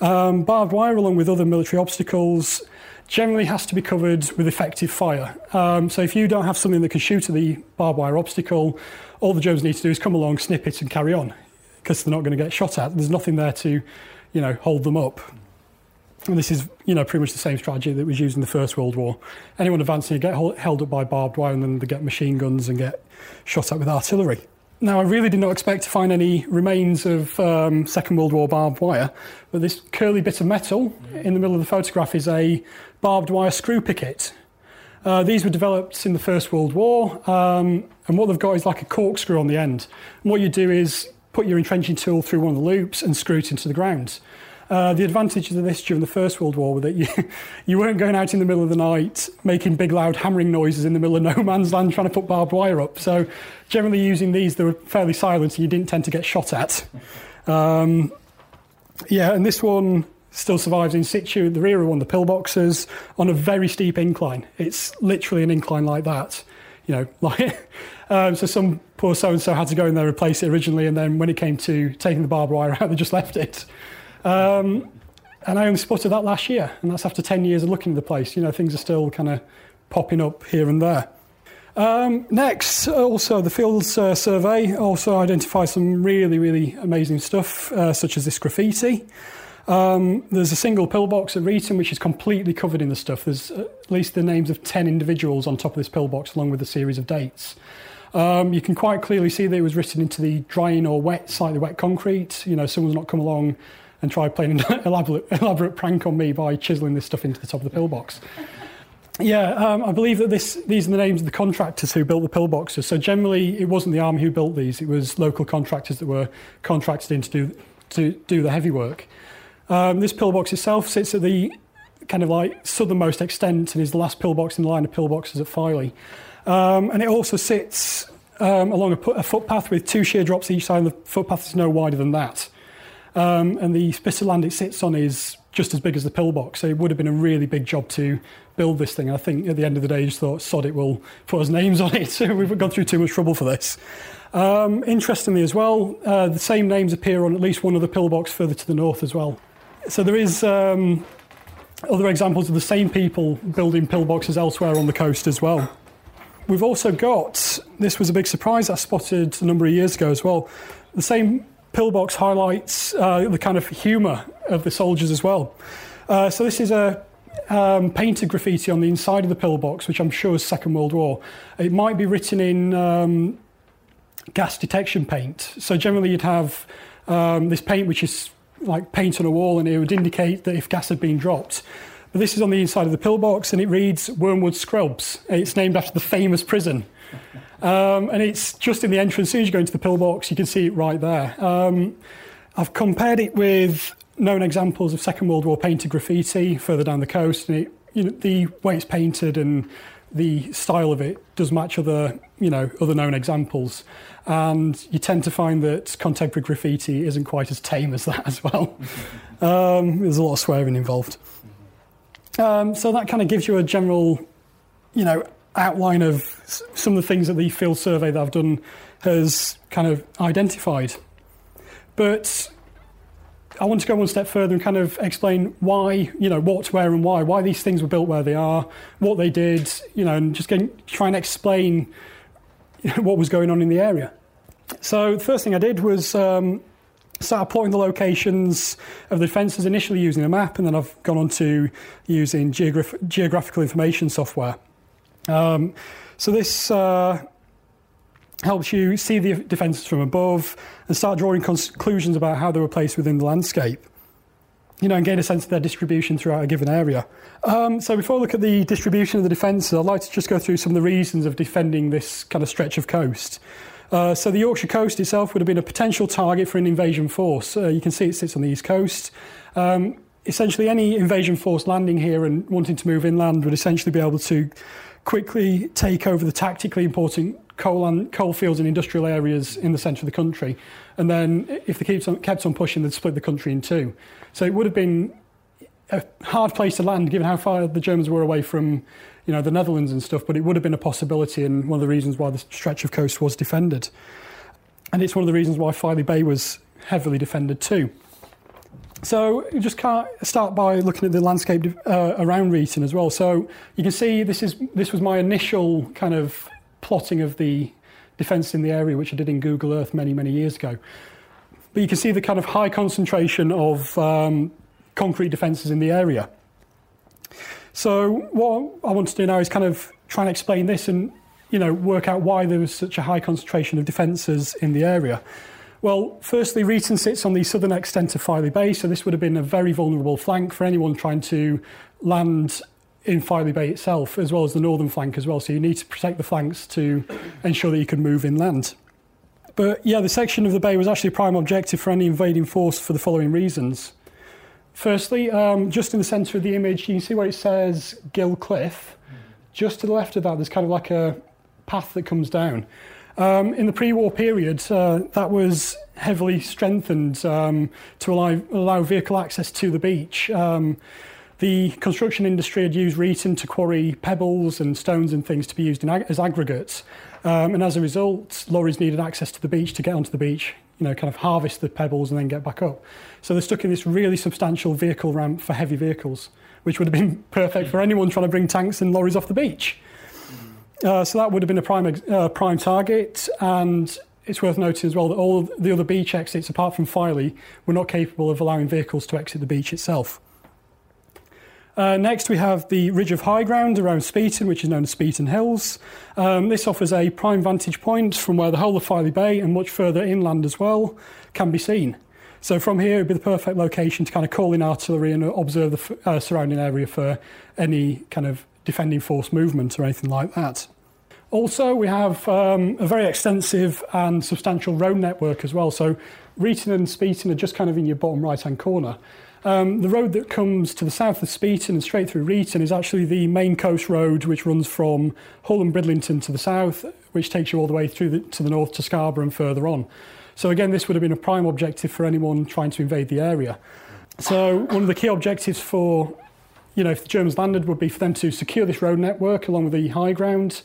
Um, barbed wire, along with other military obstacles, generally has to be covered with effective fire. Um, so if you don't have something that can shoot at the barbed wire obstacle, all the Jones need to do is come along, snip it, and carry on because they're not going to get shot at. There's nothing there to, you know, hold them up. And this is, you know, pretty much the same strategy that was used in the First World War. Anyone advancing, you get held up by barbed wire, and then they get machine guns and get shot at with artillery. Now, I really did not expect to find any remains of um, Second World War barbed wire, but this curly bit of metal in the middle of the photograph is a barbed wire screw picket. Uh, these were developed in the First World War, um, and what they've got is like a corkscrew on the end. And what you do is put your entrenching tool through one of the loops and screw it into the ground. Uh, the advantages of this during the First World War were that you, *laughs* you weren't going out in the middle of the night making big loud hammering noises in the middle of no man's land trying to put barbed wire up. So generally using these, they were fairly silent and you didn't tend to get shot at. Um, yeah, and this one still survives in situ. The rear of one of the pillboxes on a very steep incline. It's literally an incline like that. You know, *laughs* like um, so some poor so and so had to go in there replace it originally, and then when it came to taking the barbed wire out, they just left it. Um, and I only spotted that last year, and that's after 10 years of looking at the place. You know, things are still kind of popping up here and there. Um, next, also the Fields uh, survey also identifies some really, really amazing stuff, uh, such as this graffiti. Um, there's a single pillbox at Reighton which is completely covered in the stuff. There's at least the names of 10 individuals on top of this pillbox, along with a series of dates. Um, you can quite clearly see that it was written into the drying or wet, slightly wet concrete. You know, someone's not come along and try playing an *laughs* elaborate, elaborate prank on me by chiseling this stuff into the top of the pillbox. Yeah, um, I believe that this, these are the names of the contractors who built the pillboxes. So generally, it wasn't the army who built these; it was local contractors that were contracted in to do to do the heavy work. Um, this pillbox itself sits at the kind of like southernmost extent and is the last pillbox in the line of pillboxes at Filey. Um, and it also sits um, along a, a, footpath with two sheer drops each side, and the footpath is no wider than that. Um, and the bit of land it sits on is just as big as the pillbox, so it would have been a really big job to build this thing. And I think at the end of the day, I just thought, sod it, we'll put us names on it. *laughs* We've gone through too much trouble for this. Um, interestingly, as well, uh, the same names appear on at least one other pillbox further to the north as well. So there is um, other examples of the same people building pillboxes elsewhere on the coast as well. We've also got, this was a big surprise I spotted a number of years ago as well, the same pillbox highlights uh, the kind of humour of the soldiers as well. Uh, so this is a um, painted graffiti on the inside of the pillbox, which I'm sure is Second World War. It might be written in um, gas detection paint. So generally you'd have um, this paint which is like paint on a wall and it would indicate that if gas had been dropped. But this is on the inside of the pillbox and it reads Wormwood Scrubs. It's named after the famous prison. Um, and it's just in the entrance. As you go into the pillbox, you can see it right there. Um, I've compared it with known examples of Second World War painted graffiti further down the coast, and it, you know, the way it's painted and the style of it does match other, you know, other known examples. And you tend to find that contemporary graffiti isn't quite as tame as that *laughs* as well. Um, there's a lot of swearing involved. Um, so that kind of gives you a general, you know, outline of some of the things that the field survey that I've done has kind of identified. But I want to go one step further and kind of explain why, you know, what, where, and why, why these things were built where they are, what they did, you know, and just getting, try and explain *laughs* what was going on in the area. So the first thing I did was um, start plotting the locations of the fences initially using a map, and then I've gone on to using geograph- geographical information software. Um, so this uh, helps you see the defences from above and start drawing conclusions about how they were placed within the landscape. You know, and gain a sense of their distribution throughout a given area. Um, so before I look at the distribution of the defences, I'd like to just go through some of the reasons of defending this kind of stretch of coast. Uh, so the Yorkshire coast itself would have been a potential target for an invasion force. Uh, you can see it sits on the east coast. Um, essentially, any invasion force landing here and wanting to move inland would essentially be able to quickly take over the tactically important coal, and, coal fields and industrial areas in the centre of the country. And then, if they kept on, kept on pushing, they'd split the country in two. So it would have been a hard place to land, given how far the Germans were away from, you know, the Netherlands and stuff. But it would have been a possibility, and one of the reasons why the stretch of coast was defended. And it's one of the reasons why Filey Bay was heavily defended too. So you just can't start by looking at the landscape uh, around Reighton as well. So you can see this is this was my initial kind of plotting of the defence in the area, which I did in Google Earth many, many years ago. But you can see the kind of high concentration of um, concrete defences in the area. So what I want to do now is kind of try and explain this and you know work out why there was such a high concentration of defences in the area. Well, firstly, Reighton sits on the southern extent of Filey Bay, so this would have been a very vulnerable flank for anyone trying to land in Filey Bay itself, as well as the northern flank as well. So you need to protect the flanks to ensure that you can move inland. But yeah, the section of the bay was actually a prime objective for any invading force for the following reasons. Firstly, um, just in the centre of the image, you can see where it says Gill Cliff. Just to the left of that, there's kind of like a path that comes down. Um, in the pre-war period, uh, that was heavily strengthened um, to allow, allow vehicle access to the beach. Um, the construction industry had used Reighton to quarry pebbles and stones and things to be used ag- as aggregates. Um, and as a result, lorries needed access to the beach to get onto the beach, you know, kind of harvest the pebbles and then get back up. So they're stuck in this really substantial vehicle ramp for heavy vehicles, which would have been *laughs* perfect for anyone trying to bring tanks and lorries off the beach. Uh, so that would have been a prime, uh, prime target, and it's worth noting as well that all the other beach exits, apart from Filey, were not capable of allowing vehicles to exit the beach itself. Uh, next, we have the ridge of high ground around Speeton, which is known as Speeton Hills. Um, this offers a prime vantage point from where the whole of Filey Bay and much further inland as well can be seen. So from here, it would be the perfect location to kind of call in artillery and observe the f- uh, surrounding area for any kind of defending force movement or anything like that. Also, we have um, a very extensive and substantial road network as well. So Reighton and Speeton are just kind of in your bottom right-hand corner. Um, the road that comes to the south of Speeton and straight through Reighton is actually the main coast road, which runs from Hull and Bridlington to the south, which takes you all the way through the, to the north to Scarborough and further on. So again, this would have been a prime objective for anyone trying to invade the area. So one of the key objectives for, you know, if the Germans landed, would be for them to secure this road network along with the high ground,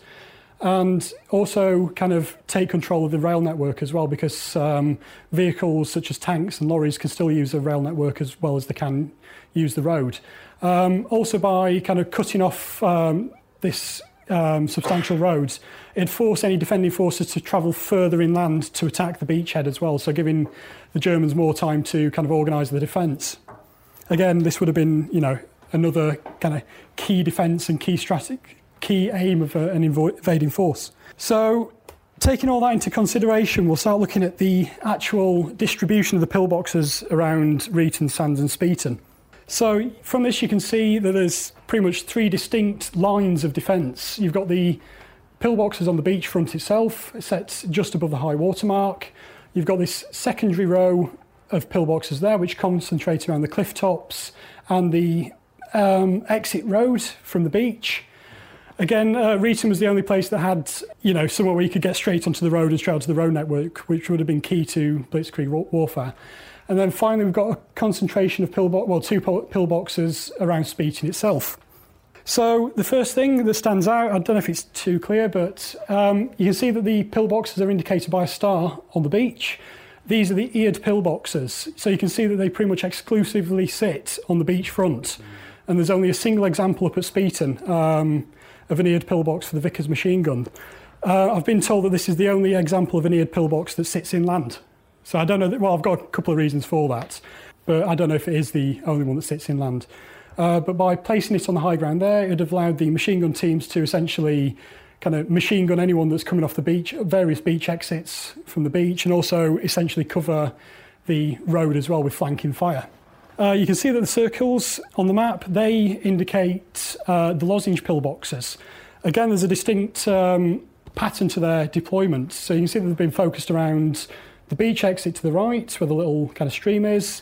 and also kind of take control of the rail network as well because um, vehicles such as tanks and lorries can still use the rail network as well as they can use the road. Um, also, by kind of cutting off um, this um, substantial roads, it forced any defending forces to travel further inland to attack the beachhead as well, so giving the Germans more time to kind of organise the defence. Again, this would have been, you know, another kind of key defence and key strategy key aim of uh, an invading force. So, taking all that into consideration, we'll start looking at the actual distribution of the pillboxes around Reighton, Sands, and Speeton. So, from this, you can see that there's pretty much three distinct lines of defence. You've got the pillboxes on the beachfront itself, set just above the high water mark. You've got this secondary row of pillboxes there, which concentrate around the cliff tops and the um, exit road from the beach. Again, uh, Reighton was the only place that had, you know, somewhere where you could get straight onto the road and straight onto the road network, which would have been key to blitzkrieg warfare. And then finally, we've got a concentration of pillbox, well, two pillboxes around Speeton itself. So the first thing that stands out, I don't know if it's too clear, but um, you can see that the pillboxes are indicated by a star on the beach. These are the eared pillboxes. So you can see that they pretty much exclusively sit on the beach front. And there's only a single example up at Speeton. Um, of an eared pillbox for the Vickers machine gun. Uh, I've been told that this is the only example of an eared pillbox that sits inland. So I don't know, that, well, I've got a couple of reasons for that, but I don't know if it is the only one that sits inland. Uh, but by placing it on the high ground there, it would have allowed the machine gun teams to essentially kind of machine gun anyone that's coming off the beach, various beach exits from the beach, and also essentially cover the road as well with flanking fire. Uh, you can see that the circles on the map, they indicate uh, the lozenge pillboxes. Again, there's a distinct um, pattern to their deployment. So you can see that they've been focused around the beach exit to the right, where the little kind of stream is,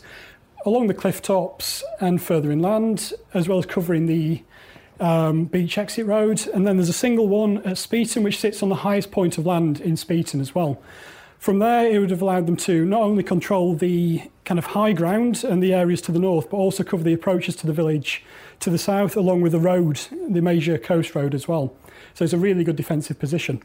along the cliff tops and further inland, as well as covering the um, beach exit road. And then there's a single one at Speeton, which sits on the highest point of land in Speeton as well. From there, it would have allowed them to not only control the kind of high ground and the areas to the north, but also cover the approaches to the village to the south, along with the road, the major coast road as well. So it's a really good defensive position.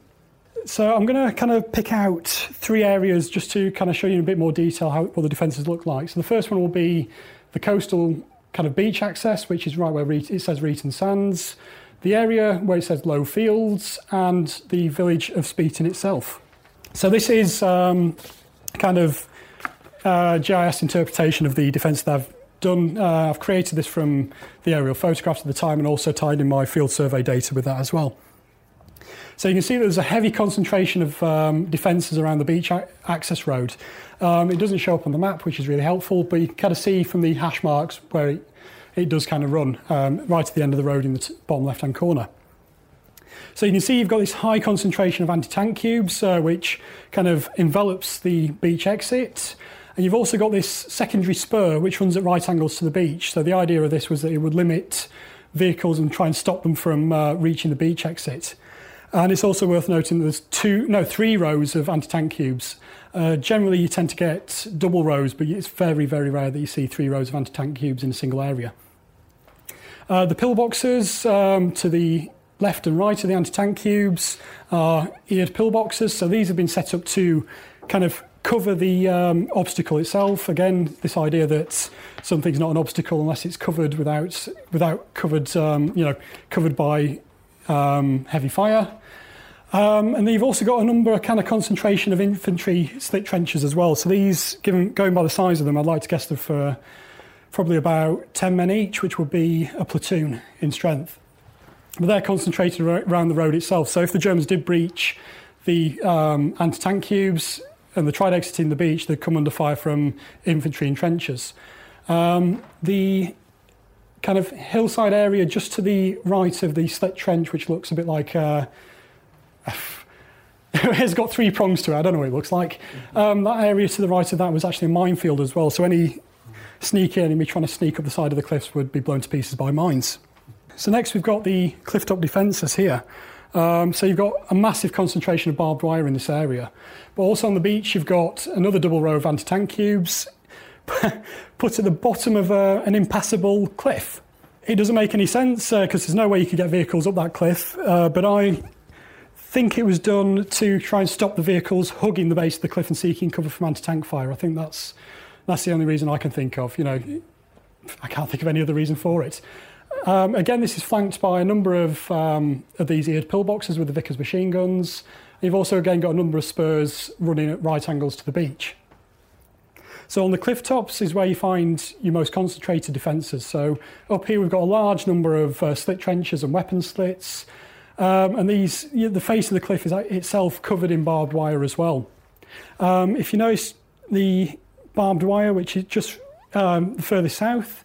So I'm going to kind of pick out three areas just to kind of show you in a bit more detail how what the defences look like. So the first one will be the coastal kind of beach access, which is right where it says Reighton Sands, the area where it says Low Fields, and the village of Speeton itself. So this is um, kind of uh, GIS interpretation of the defence that I've done. Uh, I've created this from the aerial photographs at the time and also tied in my field survey data with that as well. So you can see there's a heavy concentration of um, defences around the beach a- access road. Um, it doesn't show up on the map, which is really helpful, but you can kind of see from the hash marks where it, it does kind of run um, right at the end of the road in the t- bottom left-hand corner. So you can see you've got this high concentration of anti-tank cubes, uh, which kind of envelops the beach exit. And you've also got this secondary spur, which runs at right angles to the beach. So the idea of this was that it would limit vehicles and try and stop them from uh, reaching the beach exit. And it's also worth noting that there's two, no, three rows of anti-tank cubes. Uh, generally, you tend to get double rows, but it's very, very rare that you see three rows of anti-tank cubes in a single area. Uh, the pillboxes um, to the left and right of the anti-tank cubes are eared pillboxes. So these have been set up to kind of cover the um, obstacle itself. Again, this idea that something's not an obstacle unless it's covered without without covered, um, you know, covered by um, heavy fire. Um, and then you've also got a number of kind of concentration of infantry slit trenches as well. So these, given going by the size of them, I'd like to guess them for probably about 10 men each, which would be a platoon in strength. But they're concentrated around the road itself. So if the Germans did breach the um, anti-tank cubes and they tried exiting the beach, they'd come under fire from infantry in trenches. Um, the kind of hillside area just to the right of the slit trench, which looks a bit like uh, *laughs* it's got three prongs to it. I don't know what it looks like. Um, that area to the right of that was actually a minefield as well. So any sneaky enemy trying to sneak up the side of the cliffs would be blown to pieces by mines. So next we've got the cliff top defences here. Um, so you've got a massive concentration of barbed wire in this area. But also on the beach you've got another double row of anti-tank cubes *laughs* put at the bottom of a, an impassable cliff. It doesn't make any sense because uh, there's no way you could get vehicles up that cliff. Uh, but I think it was done to try and stop the vehicles hugging the base of the cliff and seeking cover from anti-tank fire. I think that's that's the only reason I can think of. You know, I can't think of any other reason for it. Um, again, this is flanked by a number of, um, of these eared pillboxes with the Vickers machine guns. You've also again got a number of spurs running at right angles to the beach. So on the cliff tops is where you find your most concentrated defences. So up here we've got a large number of uh, slit trenches and weapon slits. Um, and these, the face of the cliff is itself covered in barbed wire as well. Um, if you notice the barbed wire, which is just um, further south,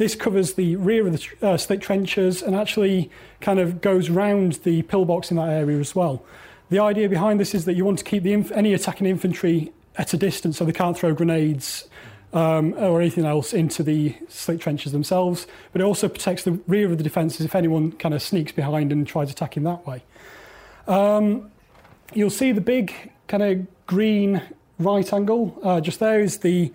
this covers the rear of the uh, slit trenches and actually kind of goes round the pillbox in that area as well. The idea behind this is that you want to keep inf- any attacking infantry at a distance so they can't throw grenades um, or anything else into the slit trenches themselves, but it also protects the rear of the defences if anyone kind of sneaks behind and tries attacking that way. Um, you'll see the big kind of green right angle. Uh, just there is the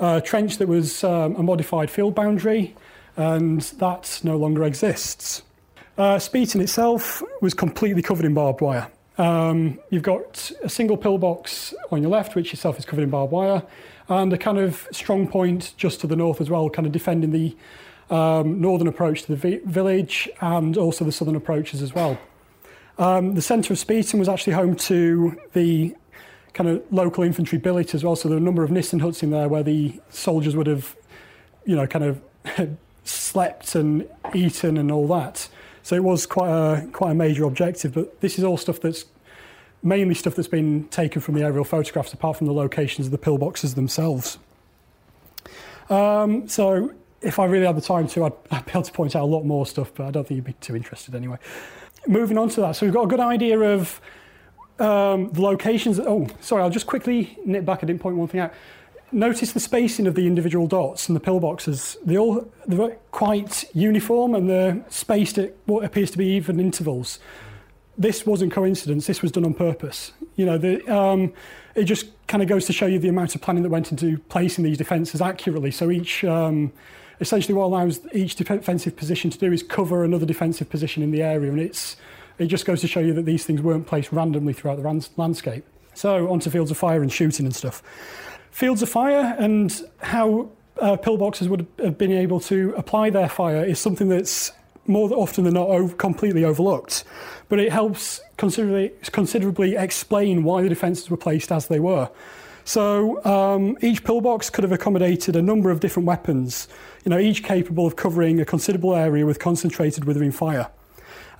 uh, trench that was um, a modified field boundary, and that no longer exists. Uh, Speeton itself was completely covered in barbed wire. Um, you've got a single pillbox on your left, which itself is covered in barbed wire and a kind of strong point just to the north as well, kind of defending the um, northern approach to the vi- village and also the southern approaches as well. Um, the centre of Speeton was actually home to the kind of local infantry billet as well, so there were a number of Nissen huts in there where the soldiers would have, you know, kind of *laughs* slept and eaten and all that. So it was quite a quite a major objective. But this is all stuff that's mainly stuff that's been taken from the aerial photographs, apart from the locations of the pillboxes themselves. Um, so, if I really had the time to, I'd, *laughs* I'd, be able to point out a lot more stuff, but I don't think you'd be too interested anyway. Moving on to that, so we've got a good idea of um, the locations. Oh, sorry, I'll just quickly nip back. I didn't point one thing out. Notice the spacing of the individual dots and the pillboxes. They all they're quite uniform and they're spaced at what appears to be even intervals this wasn't coincidence. This was done on purpose. You know, the, um, it just kind of goes to show you the amount of planning that went into placing these defences accurately. So each, um, essentially, what allows each defensive position to do is cover another defensive position in the area, and it's it just goes to show you that these things weren't placed randomly throughout the landscape. So onto fields of fire and shooting and stuff. Fields of fire and how uh, pillboxes would have been able to apply their fire is something that's more often than not over, completely overlooked. But it helps considerably, considerably explain why the defences were placed as they were. So um, each pillbox could have accommodated a number of different weapons, you know, each capable of covering a considerable area with concentrated withering fire.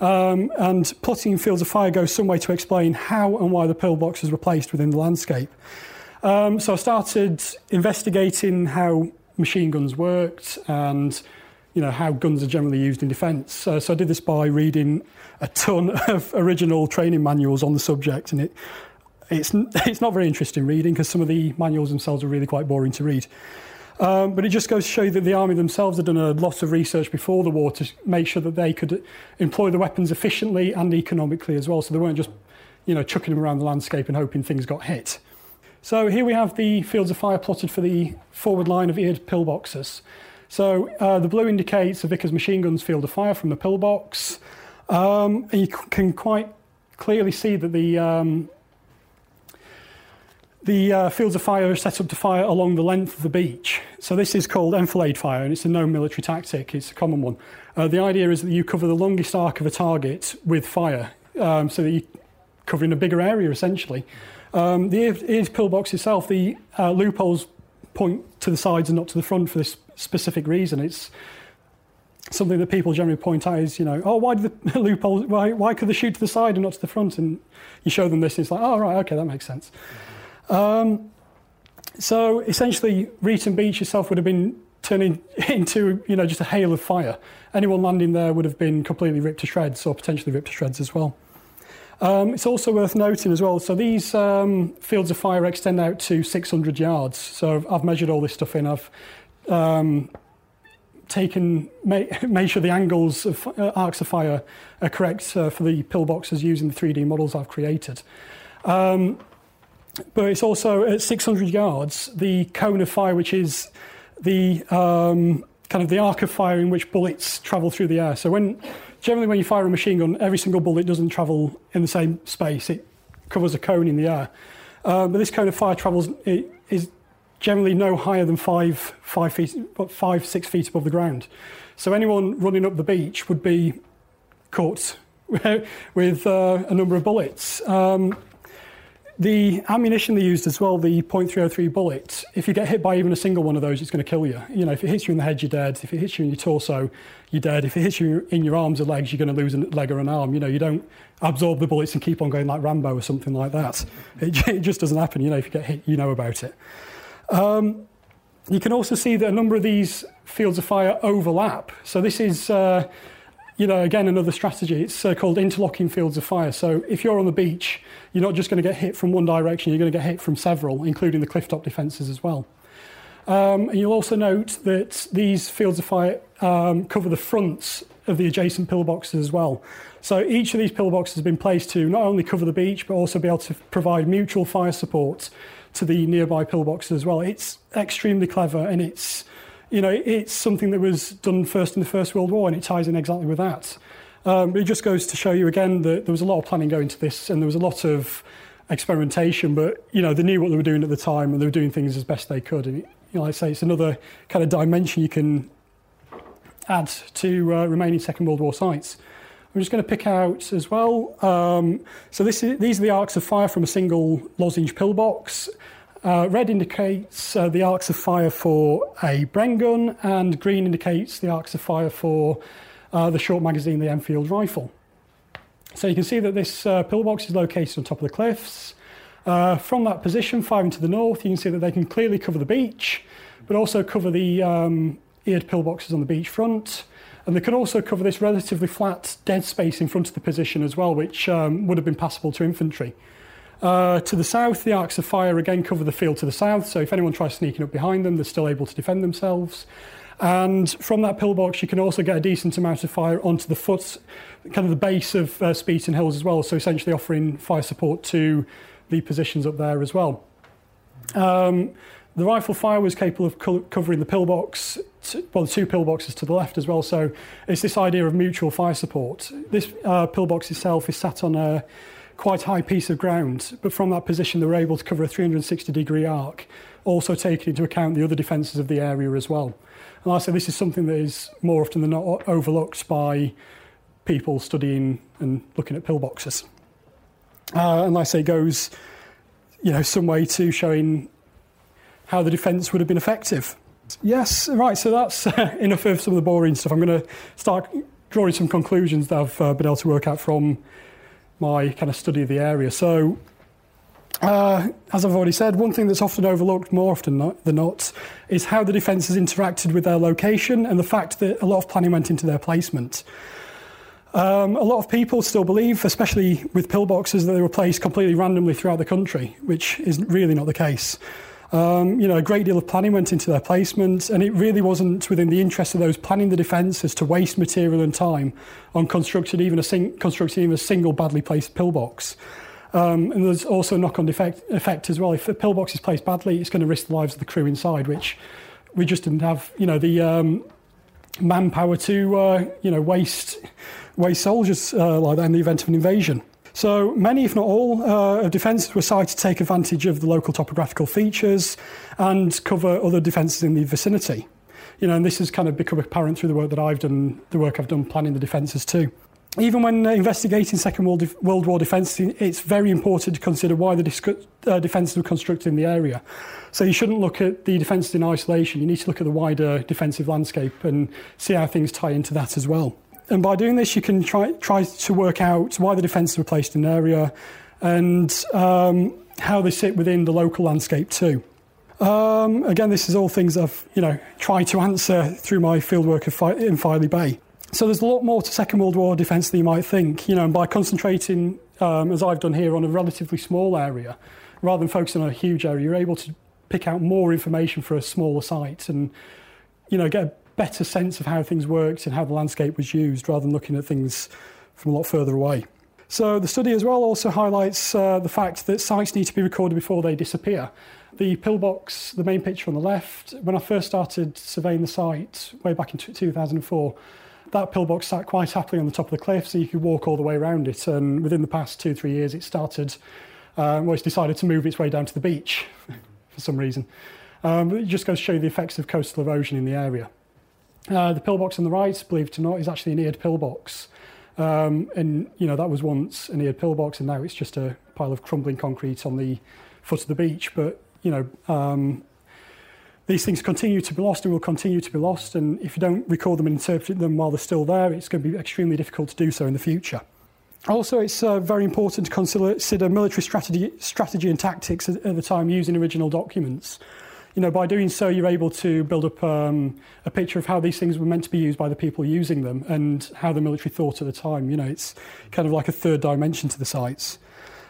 Um, and plotting fields of fire goes some way to explain how and why the pillboxes were placed within the landscape. Um, so I started investigating how machine guns worked and you know, how guns are generally used in defence. Uh, so I did this by reading a ton *laughs* of original training manuals on the subject, and it, it's, *laughs* it's not very interesting reading because some of the manuals themselves are really quite boring to read. Um, but it just goes to show you that the army themselves had done a lot of research before the war to make sure that they could employ the weapons efficiently and economically as well. So they weren't just, you know, chucking them around the landscape and hoping things got hit. So here we have the fields of fire plotted for the forward line of eared pillboxes. So uh, the blue indicates a Vickers machine gun's field of fire from the pillbox. Um, and you can quite clearly see that the, um, the uh, fields of fire are set up to fire along the length of the beach. So this is called enfilade fire, and it's a known military tactic. It's a common one. Uh, the idea is that you cover the longest arc of a target with fire, um, so that you're covering a bigger area essentially. Um, the ears pillbox itself, the uh, loopholes point to the sides and not to the front for this specific reason. It's something that people generally point out is, you know, oh, why did the *laughs* loopholes, why, why could they shoot to the side and not to the front? And you show them this, and it's like, oh, right, okay, that makes sense. Um, so essentially, Reighton Beach itself would have been turning *laughs* into, you know, just a hail of fire. Anyone landing there would have been completely ripped to shreds, or potentially ripped to shreds as well. Um, it's also worth noting as well. So these um, fields of fire extend out to 600 yards. So I've, measured all this stuff in. I've um, taken *laughs* made sure the angles of uh, arcs of fire are correct uh, for the pillboxes using the 3D models I've created. But it's also at 600 yards, the cone of fire, which is the um, kind of the arc of fire in which bullets travel through the air. So when generally when you fire a machine gun, every single bullet doesn't travel in the same space. It covers a cone in the air. Um, but this cone of fire travels it is generally no higher than five, five feet, five, six feet above the ground. So anyone running up the beach would be caught *laughs* with uh, a number of bullets. Um, the ammunition they used as well, the .303 bullet, if you get hit by even a single one of those, it's going to kill you. You know, if it hits you in the head, you're dead. If it hits you in your torso, you're dead. If it hits you in your arms or legs, you're going to lose a leg or an arm. You know, you don't absorb the bullets and keep on going like Rambo or something like that. It, it just doesn't happen. You know, if you get hit, you know about it. Um, you can also see that a number of these fields of fire overlap. So this is... Uh, you know, again, another strategy. It's uh, called interlocking fields of fire. So if you're on the beach, you're not just going to get hit from one direction, you're going to get hit from several, including the cliff top defences as well. Um, and you'll also note that these fields of fire um, cover the fronts of the adjacent pillboxes as well. So each of these pillboxes has been placed to not only cover the beach, but also be able to provide mutual fire support to the nearby pillboxes as well. It's extremely clever and it's you know, it's something that was done first in the First World War, and it ties in exactly with that. Um, it just goes to show you again that there was a lot of planning going to this, and there was a lot of experimentation. But you know, they knew what they were doing at the time, and they were doing things as best they could. And you know, like I say, it's another kind of dimension you can add to uh, remaining Second World War sites. I'm just going to pick out as well. Um, so is, these are the arcs of fire from a single lozenge pillbox. Uh, red indicates uh, the arcs of fire for a Bren gun, and green indicates the arcs of fire for uh, the short magazine, Lee-Enfield rifle. So you can see that this uh, pillbox is located on top of the cliffs. Uh, from that position, firing to the north, you can see that they can clearly cover the beach, but also cover the um, eared pillboxes on the beach front. And they can also cover this relatively flat dead space in front of the position as well, which um, would have been passable to infantry. Uh, to the south, the arcs of fire again cover the field to the south, so if anyone tries sneaking up behind them, they're still able to defend themselves. And from that pillbox, you can also get a decent amount of fire onto the foot, kind of the base of uh, Speeton Hills as well, so essentially offering fire support to the positions up there as well. Um, the rifle fire was capable of co- covering the pillbox, well, the two pillboxes to the left as well. So it's this idea of mutual fire support. This uh, pillbox itself is sat on a quite high piece of ground, but from that position they were able to cover a 360 degree arc, also taking into account the other defences of the area as well. And like I say, this is something that is more often than not overlooked by people studying and looking at pillboxes. Uh, and like I say, it goes you know some way to showing how the defence would have been effective. Yes, right. So that's *laughs* enough of some of the boring stuff. I'm going to start drawing some conclusions that I've uh, been able to work out from my kind of study of the area. So, uh, as I've already said, one thing that's often overlooked more often than not is how the defences interacted with their location and the fact that a lot of planning went into their placement. Um, a lot of people still believe, especially with pillboxes, that they were placed completely randomly throughout the country, which is really not the case. Um, you know, a great deal of planning went into their placements, and it really wasn't within the interest of those planning the defences to waste material and time on constructing even a, sing- constructing even a single badly placed pillbox. Um, and there's also a knock-on effect, effect as well. If a pillbox is placed badly, it's going to risk the lives of the crew inside, which we just didn't have, you know, the um, manpower to, uh, you know, waste waste soldiers uh, like that in the event of an invasion. So many, if not all, uh, defences were sited to take advantage of the local topographical features and cover other defences in the vicinity. You know, and this has kind of become apparent through the work that I've done, the work I've done planning the defences too. Even when uh, investigating Second World, World War defences, it's very important to consider why the discu- uh, defences were constructed in the area. So you shouldn't look at the defences in isolation. You need to look at the wider defensive landscape and see how things tie into that as well. And by doing this, you can try, try to work out why the defences were placed in an area and um, how they sit within the local landscape too. Um, again, this is all things I've you know tried to answer through my fieldwork in Filey Bay. So there's a lot more to Second World War defence than you might think. You know, and by concentrating, um, as I've done here, on a relatively small area, rather than focusing on a huge area, you're able to pick out more information for a smaller site and you know get better sense of how things worked and how the landscape was used rather than looking at things from a lot further away. So the study as well also highlights uh, the fact that sites need to be recorded before they disappear. The pillbox, the main picture on the left, when I first started surveying the site way back in 2004, that pillbox sat quite happily on the top of the cliff, so you could walk all the way around it. And within the past two, three years, it started, uh, well, it's decided to move its way down to the beach *laughs* for some reason. Um, it just goes to show you the effects of coastal erosion in the area. Uh, the pillbox on the right, believe it or not, is actually an eared pillbox. Um, and, you know, that was once an eared pillbox and now it's just a pile of crumbling concrete on the foot of the beach. But, you know, um, these things continue to be lost and will continue to be lost. And if you don't record them and interpret them while they're still there, it's going to be extremely difficult to do so in the future. Also, it's uh, very important to consider military strategy, strategy and tactics at, at the time using original documents you know, by doing so, you're able to build up um, a picture of how these things were meant to be used by the people using them and how the military thought at the time. You know, it's kind of like a third dimension to the sites.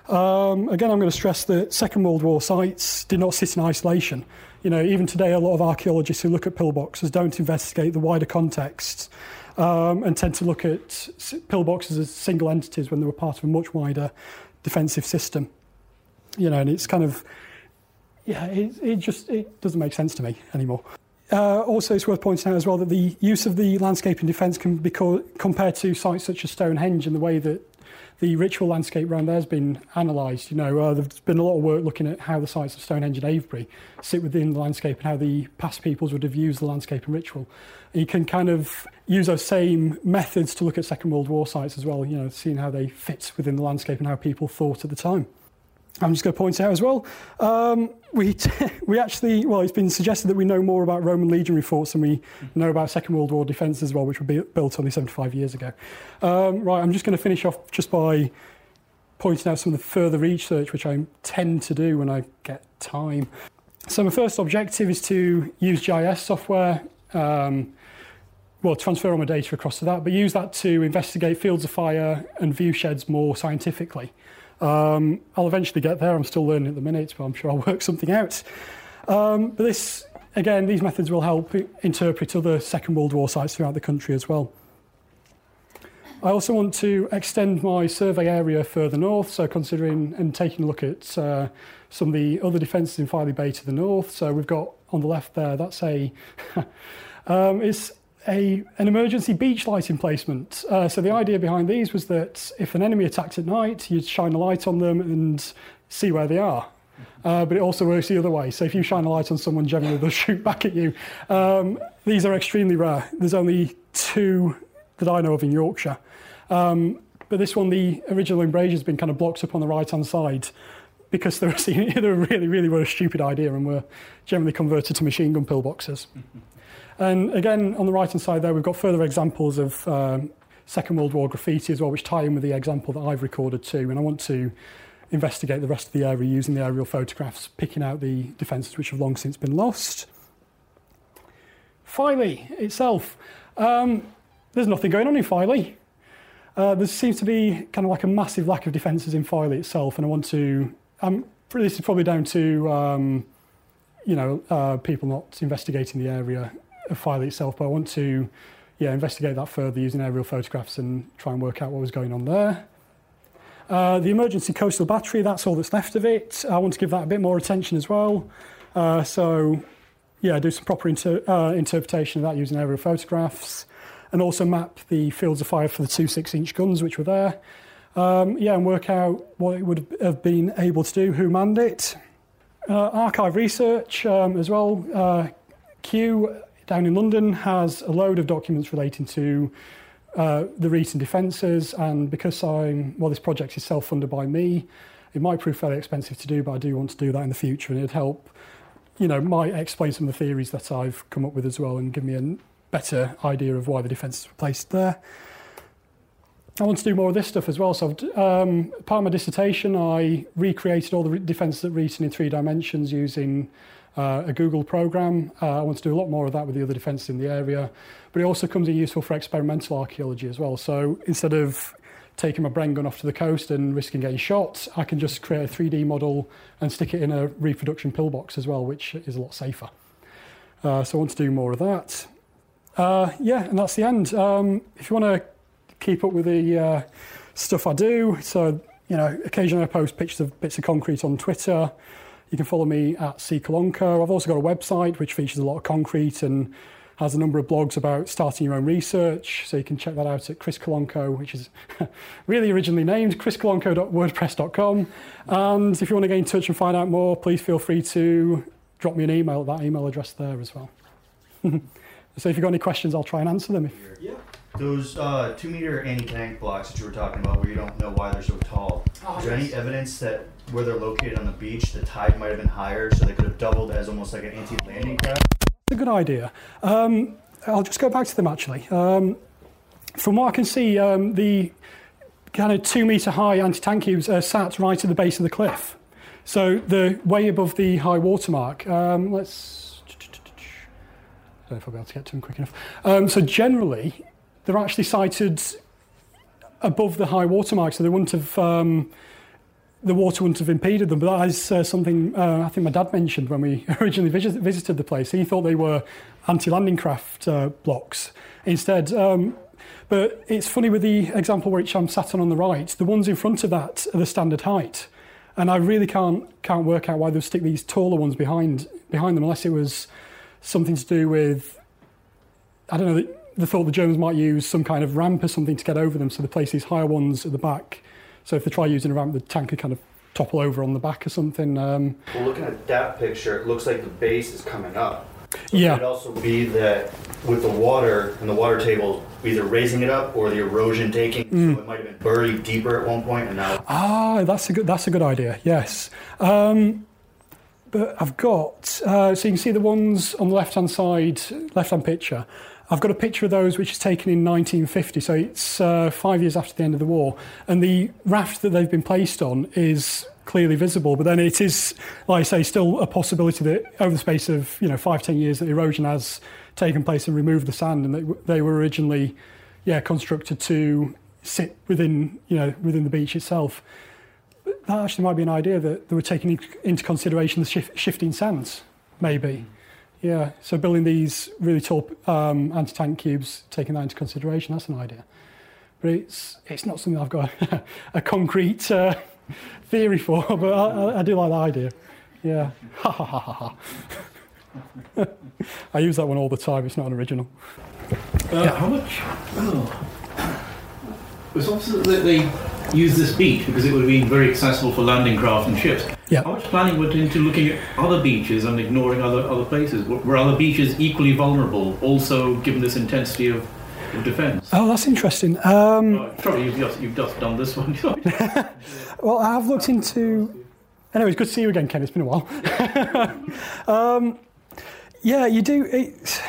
Um, again, I'm going to stress that Second World War sites did not sit in isolation. You know, even today, a lot of archaeologists who look at pillboxes don't investigate the wider context um, and tend to look at pillboxes as single entities when they were part of a much wider defensive system. You know, and it's kind of yeah, it, it just it doesn't make sense to me anymore. Uh, also, it's worth pointing out as well that the use of the landscape in defence can be co- compared to sites such as Stonehenge and the way that the ritual landscape around there has been analysed. You know, uh, there's been a lot of work looking at how the sites of Stonehenge and Avebury sit within the landscape and how the past peoples would have used the landscape and ritual. You can kind of use those same methods to look at Second World War sites as well. You know, seeing how they fit within the landscape and how people thought at the time. I'm just going to point out as well, um, we, t- *laughs* we actually, well, it's been suggested that we know more about Roman legionary forts than we know about Second World War defence as well, which were built only 75 years ago. Um, right, I'm just going to finish off just by pointing out some of the further research, which I tend to do when I get time. So my first objective is to use GIS software, um, well, transfer all my data across to that, but use that to investigate fields of fire and view sheds more scientifically. Um, I'll eventually get there. I'm still learning at the minute, but I'm sure I'll *laughs* work something out. Um, but this, again, these methods will help interpret other Second World War sites throughout the country as well. I also want to extend my survey area further north, so considering and taking a look at uh, some of the other defences in Filey Bay to the north. So we've got on the left there, that's a, *laughs* um, it's a, an emergency beach light emplacement. Uh, so the idea behind these was that if an enemy attacked at night, you'd shine a light on them and see where they are. Uh, but it also works the other way. So if you shine a light on someone, generally they'll *laughs* shoot back at you. Um, these are extremely rare. There's only two that I know of in Yorkshire. Um, but this one, the original embrasure has been kind of blocked up on the right-hand side because they were, *laughs* they really, really were a stupid idea and were generally converted to machine gun pillboxes. And again, on the right-hand side there, we've got further examples of um, Second World War graffiti as well, which tie in with the example that I've recorded too. And I want to investigate the rest of the area using the aerial photographs, picking out the defences which have long since been lost. Filey itself. Um, there's nothing going on in Filey. Uh, there seems to be kind of like a massive lack of defences in Filey itself, and I want to. Um, this is probably down to um, you know uh, people not investigating the area Filey itself, but I want to yeah, investigate that further using aerial photographs and try and work out what was going on there. Uh, the emergency coastal battery, that's all that's left of it. I want to give that a bit more attention as well. Uh, so, yeah, do some proper inter- uh, interpretation of that using aerial photographs and also map the fields of fire for the two six inch guns which were there. Um, yeah, and work out what it would have been able to do, who manned it. Uh, archive research um, as well. Uh, Kew down in London has a load of documents relating to uh, the recent defences, and because I'm well, this project is self-funded by me, it might prove fairly expensive to do, but I do want to do that in the future, and it'd help. You know, might explain some of the theories that I've come up with as well, and give me a better idea of why the defences were placed there. I want to do more of this stuff as well. So, um, part of my dissertation, I recreated all the defences at Reighton in three dimensions using uh, a Google program. Uh, I want to do a lot more of that with the other defences in the area. But it also comes in useful for experimental archaeology as well. So, instead of taking my Bren gun off to the coast and risking getting shot, I can just create a 3D model and stick it in a reproduction pillbox as well, which is a lot safer. Uh, so, I want to do more of that. Uh, yeah, and that's the end. Um, if you want to keep up with the uh, stuff I do. So, you know, occasionally I post pictures of bits of concrete on Twitter. You can follow me at C Kolonko. I've also got a website which features a lot of concrete and has a number of blogs about starting your own research. So you can check that out at Chris Kolonko, which is *laughs* really originally named chriskolonko.wordpress.com. And if you want to get in touch and find out more, please feel free to drop me an email at that email address there as well. *laughs* so if you've got any questions, I'll try and answer them. If, Yeah. Those uh, two meter anti tank blocks that you were talking about, where you don't know why they're so tall, Oh, is there any evidence that where they're located on the beach, the tide might have been higher, so they could have doubled as almost like an anti landing craft? It's a good idea. Um, I'll just go back to them actually. Um, from what I can see, um, the kind of two metre high anti tank cubes are sat right at the base of the cliff. So they're way above the high water mark. Um, let's. I don't know if I'll be able to get to them quick enough. Um, so generally, they're actually sited above the high water mark, so they wouldn't have. Um, the water wouldn't have impeded them, but that is uh, something uh, I think my dad mentioned when we *laughs* originally visit, visited the place. He thought they were anti-landing craft uh, blocks instead. Um, but it's funny with the example which I'm sat on on the right, the ones in front of that are the standard height, and I really can't can't work out why they stick these taller ones behind behind them, unless it was something to do with I don't know. The, thought the Germans might use some kind of ramp or something to get over them, so they place these higher ones at the back. So if they try using a ramp, the tank could kind of topple over on the back or something. Um, Well, looking at that picture, it looks like the base is coming up. So Yeah. It could also be that with the water and the water table either raising it up or the erosion taking, Mm. so it might have been buried deeper at one point and now. Ah, that's a good. That's a good idea. Yes, um, but I've got. Uh, so you can see the ones on the left-hand side, left-hand picture. I've got a picture of those which is taken in 1950, so it's uh, five years after the end of the war, and the raft that they've been placed on is clearly visible. But then it is, like I say, still a possibility that over the space of you know five ten years, that erosion has taken place and removed the sand, and they, they were originally, yeah, constructed to sit within you know within the beach itself that actually might be an idea that they were taking into consideration the shif- shifting sands, maybe. Yeah, so building these really tall um, anti-tank cubes, taking that into consideration, that's an idea. But it's it's not something I've got *laughs* a concrete uh, theory for, *laughs* but I, I, do like that idea. Yeah, ha ha ha ha ha. I use that one all the time. It's not an original. Uh, How much? Oh. It's obvious that they used this beach because it would have been very accessible for landing craft and ships. Yeah. How much planning went into looking at other beaches and ignoring other other places? Were other beaches equally vulnerable, also given this intensity of, of defence? Oh, that's interesting. Um, Probably you've just, you've just done this one. *laughs* *laughs* Well, I have looked into. Anyway, it's good to see you again, Ken. It's been a while. *laughs* um, yeah, you do. It,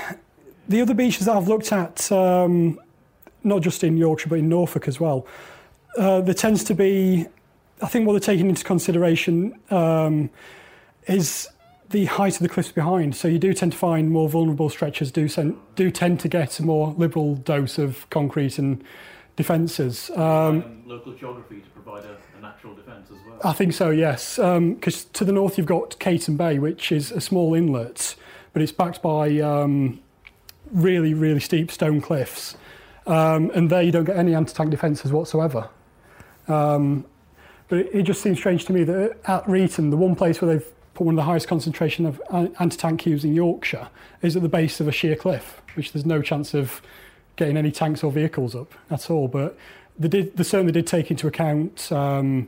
the other beaches that I've looked at, um, not just in Yorkshire but in Norfolk as well, uh, there tends to be. I think what they're taking into consideration um, is the height of the cliffs behind. So you do tend to find more vulnerable stretches do sen- do tend to get a more liberal dose of concrete and defences. Um, local geography to provide a, a natural defence as well. I think so, yes. Because to the north you've got Cayton Bay, which is a small inlet, but it's backed by um, really, really steep stone cliffs. Um, and there you don't get any anti-tank defences whatsoever. Um, but it, it just seems strange to me that at Reighton, the one place where they've put one of the highest concentration of anti-tank cubes in Yorkshire is at the base of a sheer cliff, which there's no chance of getting any tanks or vehicles up at all. But they did they certainly did take into account um,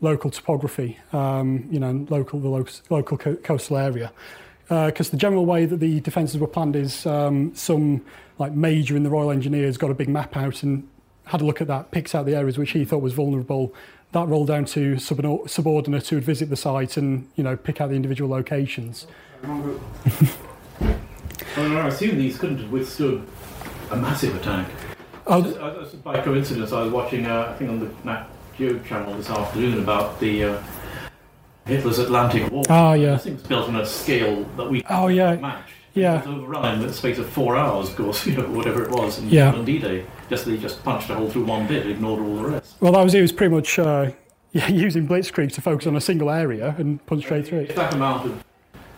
local topography, um, you know, local the local, local co- coastal area. Because the general way that the defences were planned is um, some like major in the Royal Engineers got a big map out and had a look at that, picked out the areas which he thought was vulnerable. That rolled down to subordinate- subordinates who would visit the site and you know pick out the individual locations. *laughs* I, mean, I assume these couldn't have withstood a massive attack. Oh, Just- I- just by coincidence, I was watching, uh, I think on the Nat Geo channel this afternoon about the uh, Hitler's Atlantic Wall. Ah, yeah. This thing's built on a scale that we Oh, yeah. match. Yeah. It was overrun in the space of four hours, of course, *laughs* you know, whatever it was, in, Yeah. on D-Day. Just they just punched a hole through one bit, ignored all the rest. Well, that was it. Was pretty much uh, *laughs* yeah, using blitzkrieg to focus on a single area and punch straight through it. that amount of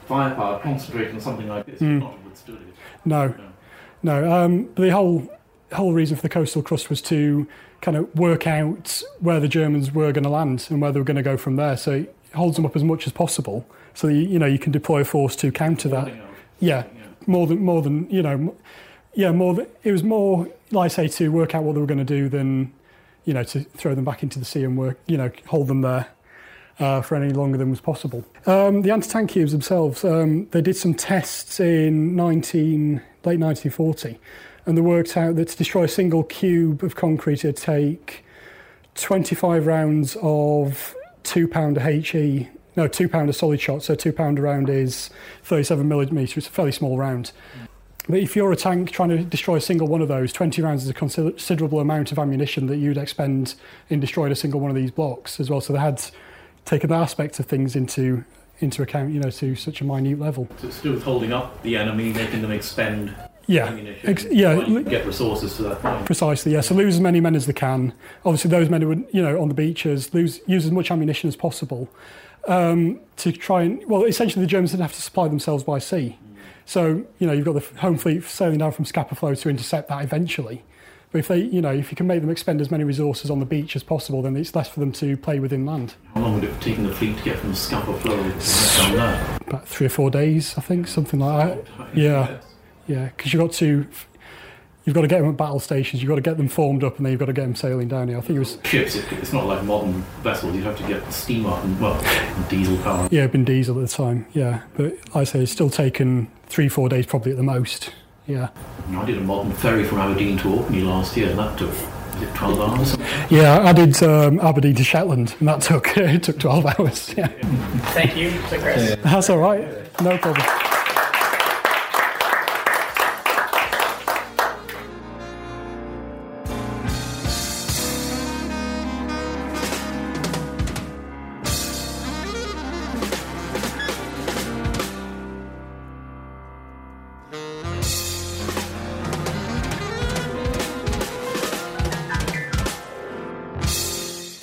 firepower concentrated on something like this, Mm. not withstood it. No, no. Um, the whole whole reason for the coastal crust was to kind of work out where the Germans were going to land and where they were going to go from there. So it holds them up as much as possible, so that you, you know you can deploy a force to counter that. Yeah, Yeah. more than more than you know. Yeah, more. Than, it was more, like I say, to work out what they were going to do than you know to throw them back into the sea and work. You know, hold them there. uh, for any longer than was possible. Um, the anti-tank cubes themselves, um, they did some tests in 19, late 1940, and they worked out that to destroy a single cube of concrete, it'd take 25 rounds of two pounder HE, no, two pounder solid shot. So two pounder round is 37 millimetre. It's a fairly small round. But if you're a tank trying to destroy a single one of those, 20 rounds is a considerable amount of ammunition that you'd expend in destroying a single one of these blocks as well. So they had taken that aspect of things into into account, you know, to such a minute level. So it's to do with holding up the enemy, making them expend Yeah, ammunition. ex- yeah, get resources to that point. Precisely, yeah. So lose as many men as they can. Obviously, those men who would, you know, on the beaches, lose use as much ammunition as possible um, to try and. Well, essentially, the Germans didn't have to supply themselves by sea. So you know, you've got the Home Fleet sailing down from Scapa Flow to intercept that eventually. But if they, you know, if you can make them expend as many resources on the beach as possible, then it's less for them to play within land. How long would it have taken the fleet to get from Scapa Flow down there? About three or four days, I think, something like that. Yeah. Yeah, because you've got to. You've got to get them at battle stations. You've got to get them formed up, and then you've got to get them sailing down here. I think it was Ships, it's not like modern vessels. You'd have to get steam up and, well, diesel power. Yeah, it'd been diesel at the time. Yeah, but like I say it's still taken three, four days probably at the most. Yeah, I did a modern ferry from Aberdeen to Orkney last year, and that took was it 12 hours. yeah. I did um, Aberdeen to Shetland, and that *laughs* took it took twelve *laughs* hours. Yeah, Thank you to Chris. that's all right. No problem.